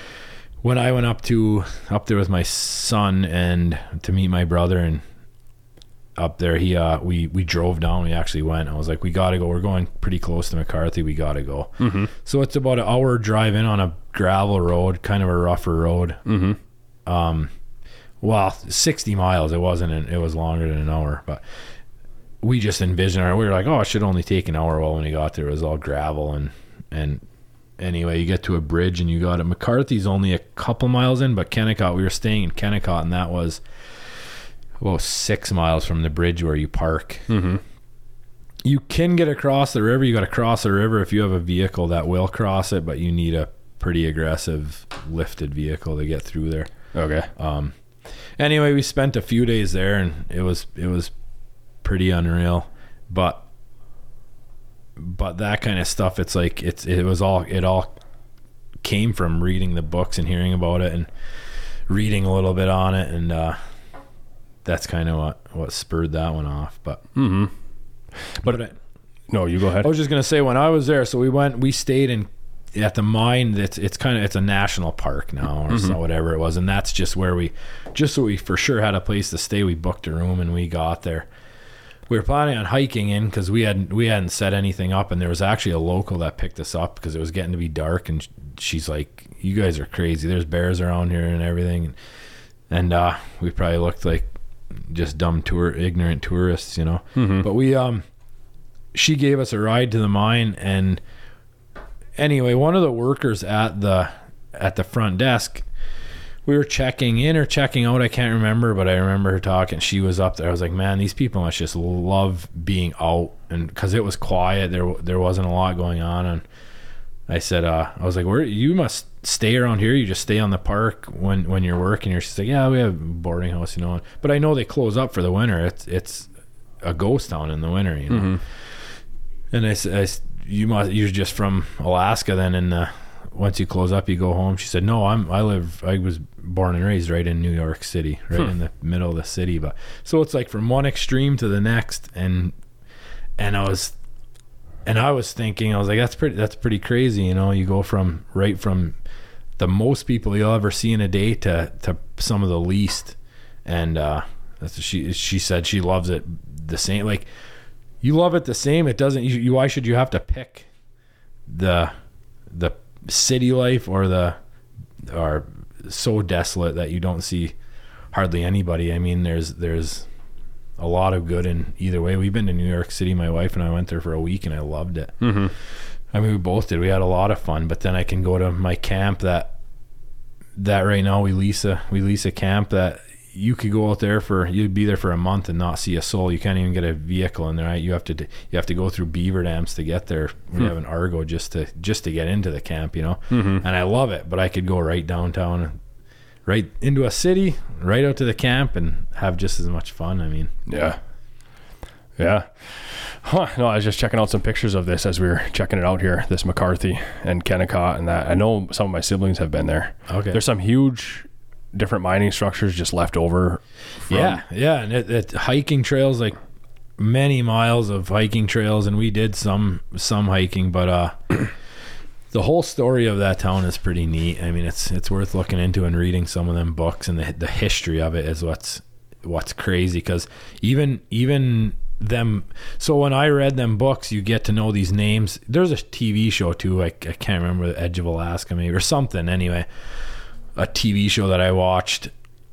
when I went up to up there with my son and to meet my brother and up there, he uh we we drove down. We actually went. I was like, we gotta go. We're going pretty close to McCarthy. We gotta go. Mm-hmm. So it's about an hour drive in on a gravel road, kind of a rougher road Mm-hmm. um well 60 miles it wasn't an, it was longer than an hour but we just envisioned our we were like oh it should only take an hour. Well when we got there it was all gravel and and anyway you get to a bridge and you got it. Mccarthy's only a couple miles in but kennecott we were staying in kennecott and that was about six miles from the bridge where you park. Mm-hmm. you can get across the river. You got to cross the river if you have a vehicle that will cross it but you need a pretty aggressive lifted vehicle to get through there. Okay. um, anyway, we spent a few days there, and it was it was pretty unreal. But but that kind of stuff, it's like it's it was all it all came from reading the books and hearing about it and reading a little bit on it, and uh, that's kind of what what spurred that one off. But Mm-hmm. but I, No, you go ahead. I was just gonna say when I was there, so we went, we stayed in at the mine. It's it's kind of it's a national park now or so whatever it was, and that's just where we, just so we for sure had a place to stay. We booked a room and we got there. We were planning on hiking in because we hadn't we hadn't set anything up, and there was actually a local that picked us up because it was getting to be dark, and she's like, "You guys are crazy. There's bears around here and everything," and uh, we probably looked like just dumb tour ignorant tourists, you know. Mm-hmm. But we um she gave us a ride to the mine and anyway, one of the workers at the at the front desk we were checking in or checking out, I can't remember, but I remember her talking. She was up there. I was like, "Man, these people must just love being out." And cuz it was quiet, there there wasn't a lot going on and I said, uh, I was like, "Where you must stay around here? You just stay on the park when when you're working?" Here, she's like, "Yeah, we have a boarding house, you know." But I know they close up for the winter. It's it's a ghost town in the winter, you know. Mm-hmm. And I, s- I s- you must you're just from Alaska then and uh, once you close up you go home. She said, "No, I'm I live I was born and raised right in New York City, right Hmm. in the middle of the city, but so it's like from one extreme to the next and and I was and I was thinking I was like that's pretty that's pretty crazy, you know, you go from right from the most people you'll ever see in a day to to some of the least and uh that's she she said she loves it the same like you love it the same it doesn't you, you why should you have to pick the the city life or the are so desolate that you don't see hardly anybody i mean there's there's a lot of good in either way we've been to new york city my wife and i went there for a week and i loved it Mm-hmm. I mean, we both did. We had a lot of fun. But then I can go to my camp that that right now we lease a we lease a camp that you could go out there for you'd be there for a month and not see a soul. You can't even get a vehicle in there. Right? You have to you have to go through beaver dams to get there. We Hmm. have an Argo just to just to get into the camp, you know. Mm-hmm. And I love it, but I could go right downtown, right into a city, right out to the camp, and have just as much fun. I mean, Yeah. Yeah. Huh. No, I was just checking out some pictures of this as we were checking it out here. This McCarthy and Kennecott and that. I know some of my siblings have been there. okay, There's some huge different mining structures just left over. From, yeah, yeah, and it, it hiking trails like many miles of hiking trails, and we did some some hiking, but uh, the whole story of that town is pretty neat. I mean, it's it's worth looking into and reading some of them books, and the the history of it is what's what's crazy because even even them so when i read them books you get to know these names there's a tv show too i, I can't remember the edge of alaska maybe or something anyway a tv show that i watched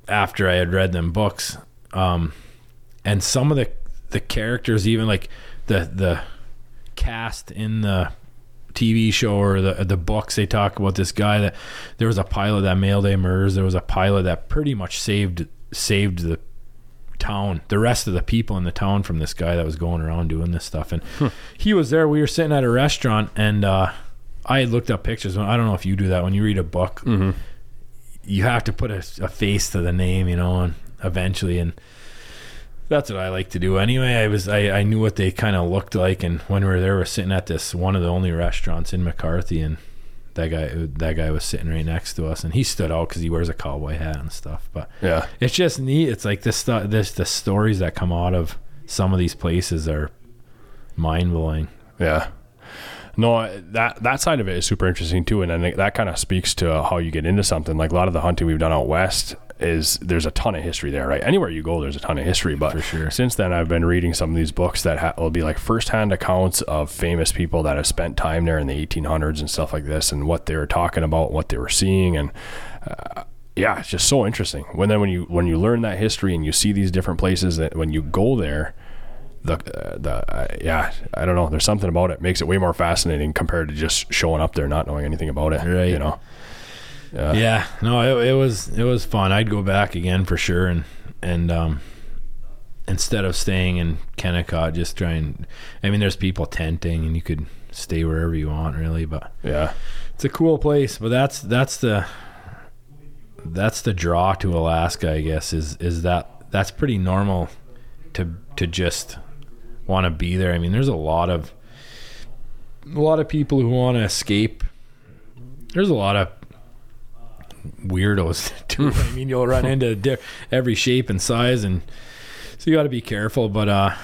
after i had read them books. Um and some of the the characters even like the the cast in the TV show or the the books they talk about this guy that there was a pilot that Mail Day murders. There was a pilot that pretty much saved saved the town the rest of the people in the town from this guy that was going around doing this stuff. And he was there. We were sitting at a restaurant and uh I had looked up pictures. I don't know if you do that. When you read a book Mhm. You have to put a, a face to the name, you know, and eventually, and that's what I like to do. Anyway, I was I, I knew what they kind of looked like, and when we were there, we are sitting at this one of the only restaurants in McCarthy, and that guy that guy was sitting right next to us, and he stood out because he wears a cowboy hat and stuff. But Yeah. it's just neat. It's like this stuff, this the stories that come out of some of these places are mind blowing. Yeah. No, that that side of it is super interesting too, and I think that kind of speaks to how you get into something. Like a lot of the hunting we've done out west is there's a ton of history there, right? Anywhere you go, there's a ton of history. But For sure. since then, I've been reading some of these books that ha- will be like firsthand accounts of famous people that have spent time there in the 1800s and stuff like this, and what they were talking about, what they were seeing, and uh, yeah, it's just so interesting. When then when you when you learn that history and you see these different places that when you go there the uh, the uh, yeah I don't know. There's something about it. Makes it way more fascinating compared to just showing up there not knowing anything about it Right. you know? Yeah. Yeah. No it, it was it was fun. I'd go back again for sure and and um instead of staying in kennecott just try and i mean there's people tenting and you could stay wherever you want really but yeah. it's a cool place but that's that's the that's the draw to alaska i guess is is that that's pretty normal to to just want to be there. I mean there's a lot of a lot of people who want to escape. There's a lot of weirdos too. I mean you'll run into di- every shape and size and so you got to be careful but uh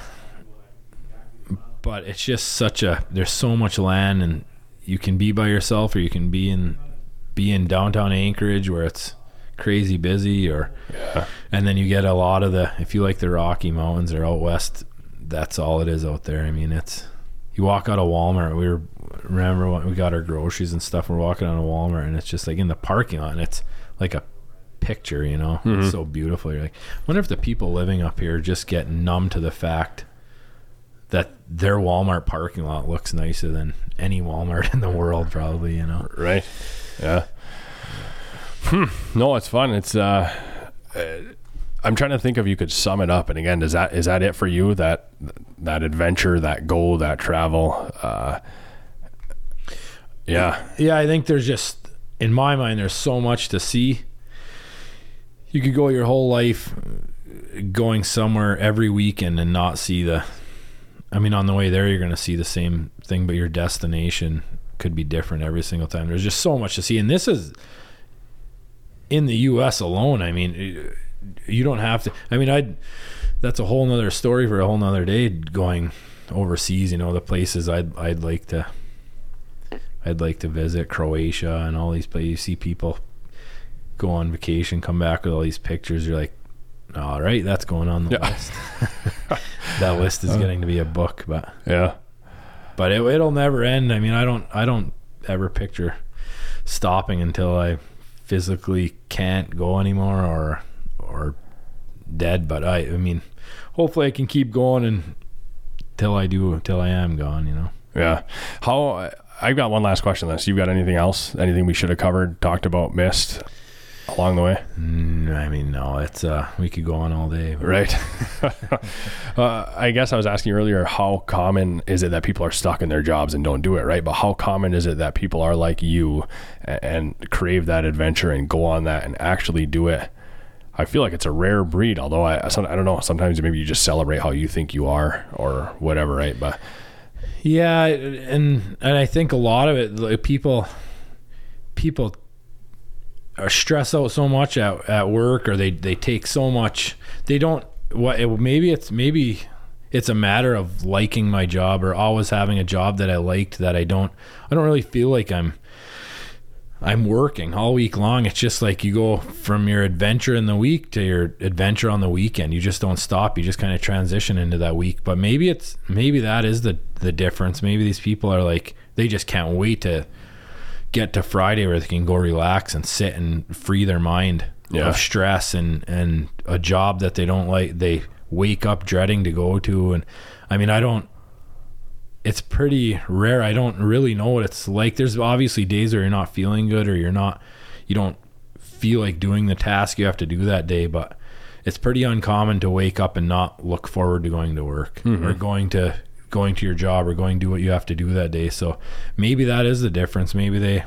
but it's just such a there's so much land and you can be by yourself or you can be in be in downtown Anchorage where it's crazy busy or yeah. and then you get a lot of the if you like the Rocky Mountains or out west that's all it is out there. I mean it's you walk out of Walmart we were remember when we got our groceries and stuff we're walking out of Walmart and it's just like in the parking lot and it's like a picture you know? Mhm. it's so beautiful. You're like wonder if the people living up here just get numb to the fact that their Walmart parking lot looks nicer than any Walmart in the world probably you know? Right. Yeah. Hmm. no it's fun. It's uh, uh I'm trying to think if you could sum it up and again is that is that it for you that that adventure that goal that travel uh yeah Yeah, I think there's just in my mind there's so much to see. You could go your whole life going somewhere every weekend and not see the I mean on the way there you're going to see the same thing but your destination could be different every single time. There's just so much to see and this is in the US alone. I mean you don't have to I mean I that's a whole nother story for a whole nother day going overseas, you know, the places I'd I'd like to I'd like to visit Croatia and all these places. You see people go on vacation, come back with all these pictures. You're like, all right, that's going on the Yeah. list. that list is uh-huh. getting to be a book, but yeah but it, it'll never end. I mean, I don't I don't ever picture stopping until I physically can't go anymore or or dead. But I I mean, hopefully I can keep going and till I do until I am gone. You know. Yeah. How? I've got one last question. This. You've got anything else? Anything we should have covered, talked about, missed? along the way? Mm, I mean, no, it's uh, we could go on all day. but- Right. uh, I guess I was asking earlier, how common is it that people are stuck in their jobs and don't do it, right? But how common is it that people are like you and, and crave that adventure and go on that and actually do it? I feel like it's a rare breed, although I, some- I don't know. Sometimes maybe you just celebrate how you think you are or whatever, right? But Yeah, and and I think a lot of it, like people, people are stress out so much at, at work, or they they take so much. They don't. What it, maybe it's maybe it's a matter of liking my job or always having a job that I liked that I don't. I don't really feel like I'm. I'm working all week long. It's just like you go from your adventure in the week to your adventure on the weekend. You just don't stop. You just kind of transition into that week. But maybe it's maybe that is the the difference. Maybe these people are like they just can't wait to get to Friday where they can go relax and sit and free their mind Yeah. of stress and and a job that they don't like. They wake up dreading to go to. And I mean, I don't it's pretty rare. I don't really know what it's like. There's obviously days where you're not feeling good or you're not, you don't feel like doing the task you have to do that day, but it's pretty uncommon to wake up and not look forward to going to work or mm-hmm. going to going to your job or going to do what you have to do that day. So maybe that is the difference. Maybe they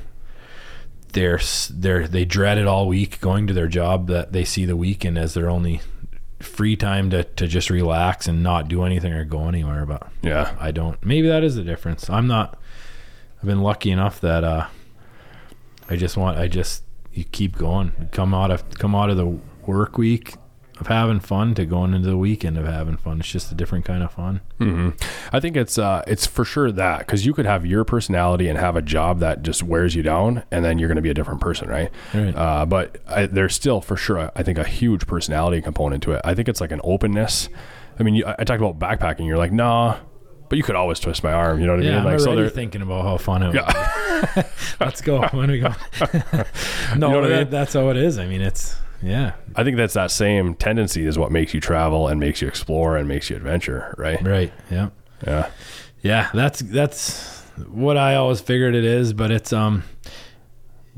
they're they're they dread it all week going to their job that they see the weekend as their only free time to, to just relax and not do anything or go anywhere but yeah, I don't. Maybe that is the difference. I'm not. I've been lucky enough that uh, I just want. I just you keep going. Come out of come out of the work week of having fun to going into the weekend of having fun. It's just a different kind of fun. hmm I think it's uh, it's for sure that because you could have your personality and have a job that just wears you down, and then you're going to be a different person, right? Right. Uh, but I, there's still for sure, I think, a huge personality component to it. I think it's like an openness. I mean, you, I I talked about backpacking. You're like, nah, but you could always twist my arm. You know what I Yeah, mean? I'm Like, already there- thinking about how fun it Yeah. be. Let's go. When we go. no, know what I mean? that's how it is. I mean, it's yeah, I think that's that same tendency is what makes you travel and makes you explore and makes you adventure, right? right. Yeah. Yeah. Yeah, that's that's what I always figured it is, but it's um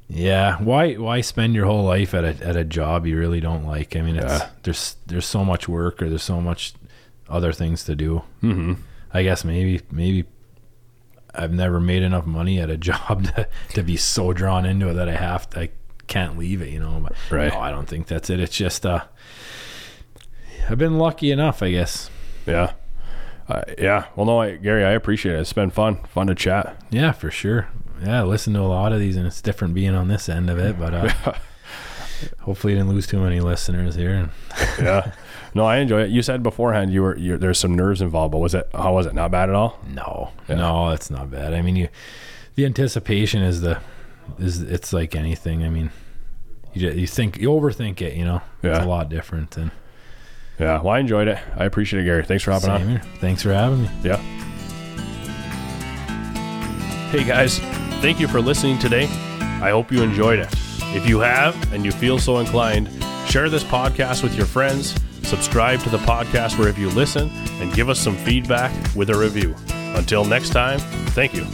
yeah, why why spend your whole life at a at a job you really don't like? I mean, it's Yeah. there's there's so much work or there's so much other things to do. hmm I guess maybe maybe I've never made enough money at a job to, to be so drawn into it that I have to I can't leave it, you know. But Right. no, I don't think that's it. It's just uh I've been lucky enough, I guess. Yeah. Uh, yeah. Well, no, I, Gary, I appreciate it. It's been fun, fun to chat. Yeah, for sure. Yeah, I listen to a lot of these, and it's different being on this end of it. But uh, hopefully, you didn't lose too many listeners here. yeah. No, I enjoy it. You said beforehand you were there's some nerves involved, but was it how was it? Not bad at all. No, Yeah. no, it's not bad. I mean, you, the anticipation is the, is it's like anything. I mean, you you think you overthink it. You know, it's Yeah. a lot different. And Yeah. Well, I enjoyed it. I appreciate it, Gary. Thanks for hopping same on. here. Thanks for having me. Yeah. Hey guys, thank you for listening today. I hope you enjoyed it. If you have and you feel so inclined, share this podcast with your friends, subscribe to the podcast wherever you listen, and give us some feedback with a review. Until next time, thank you.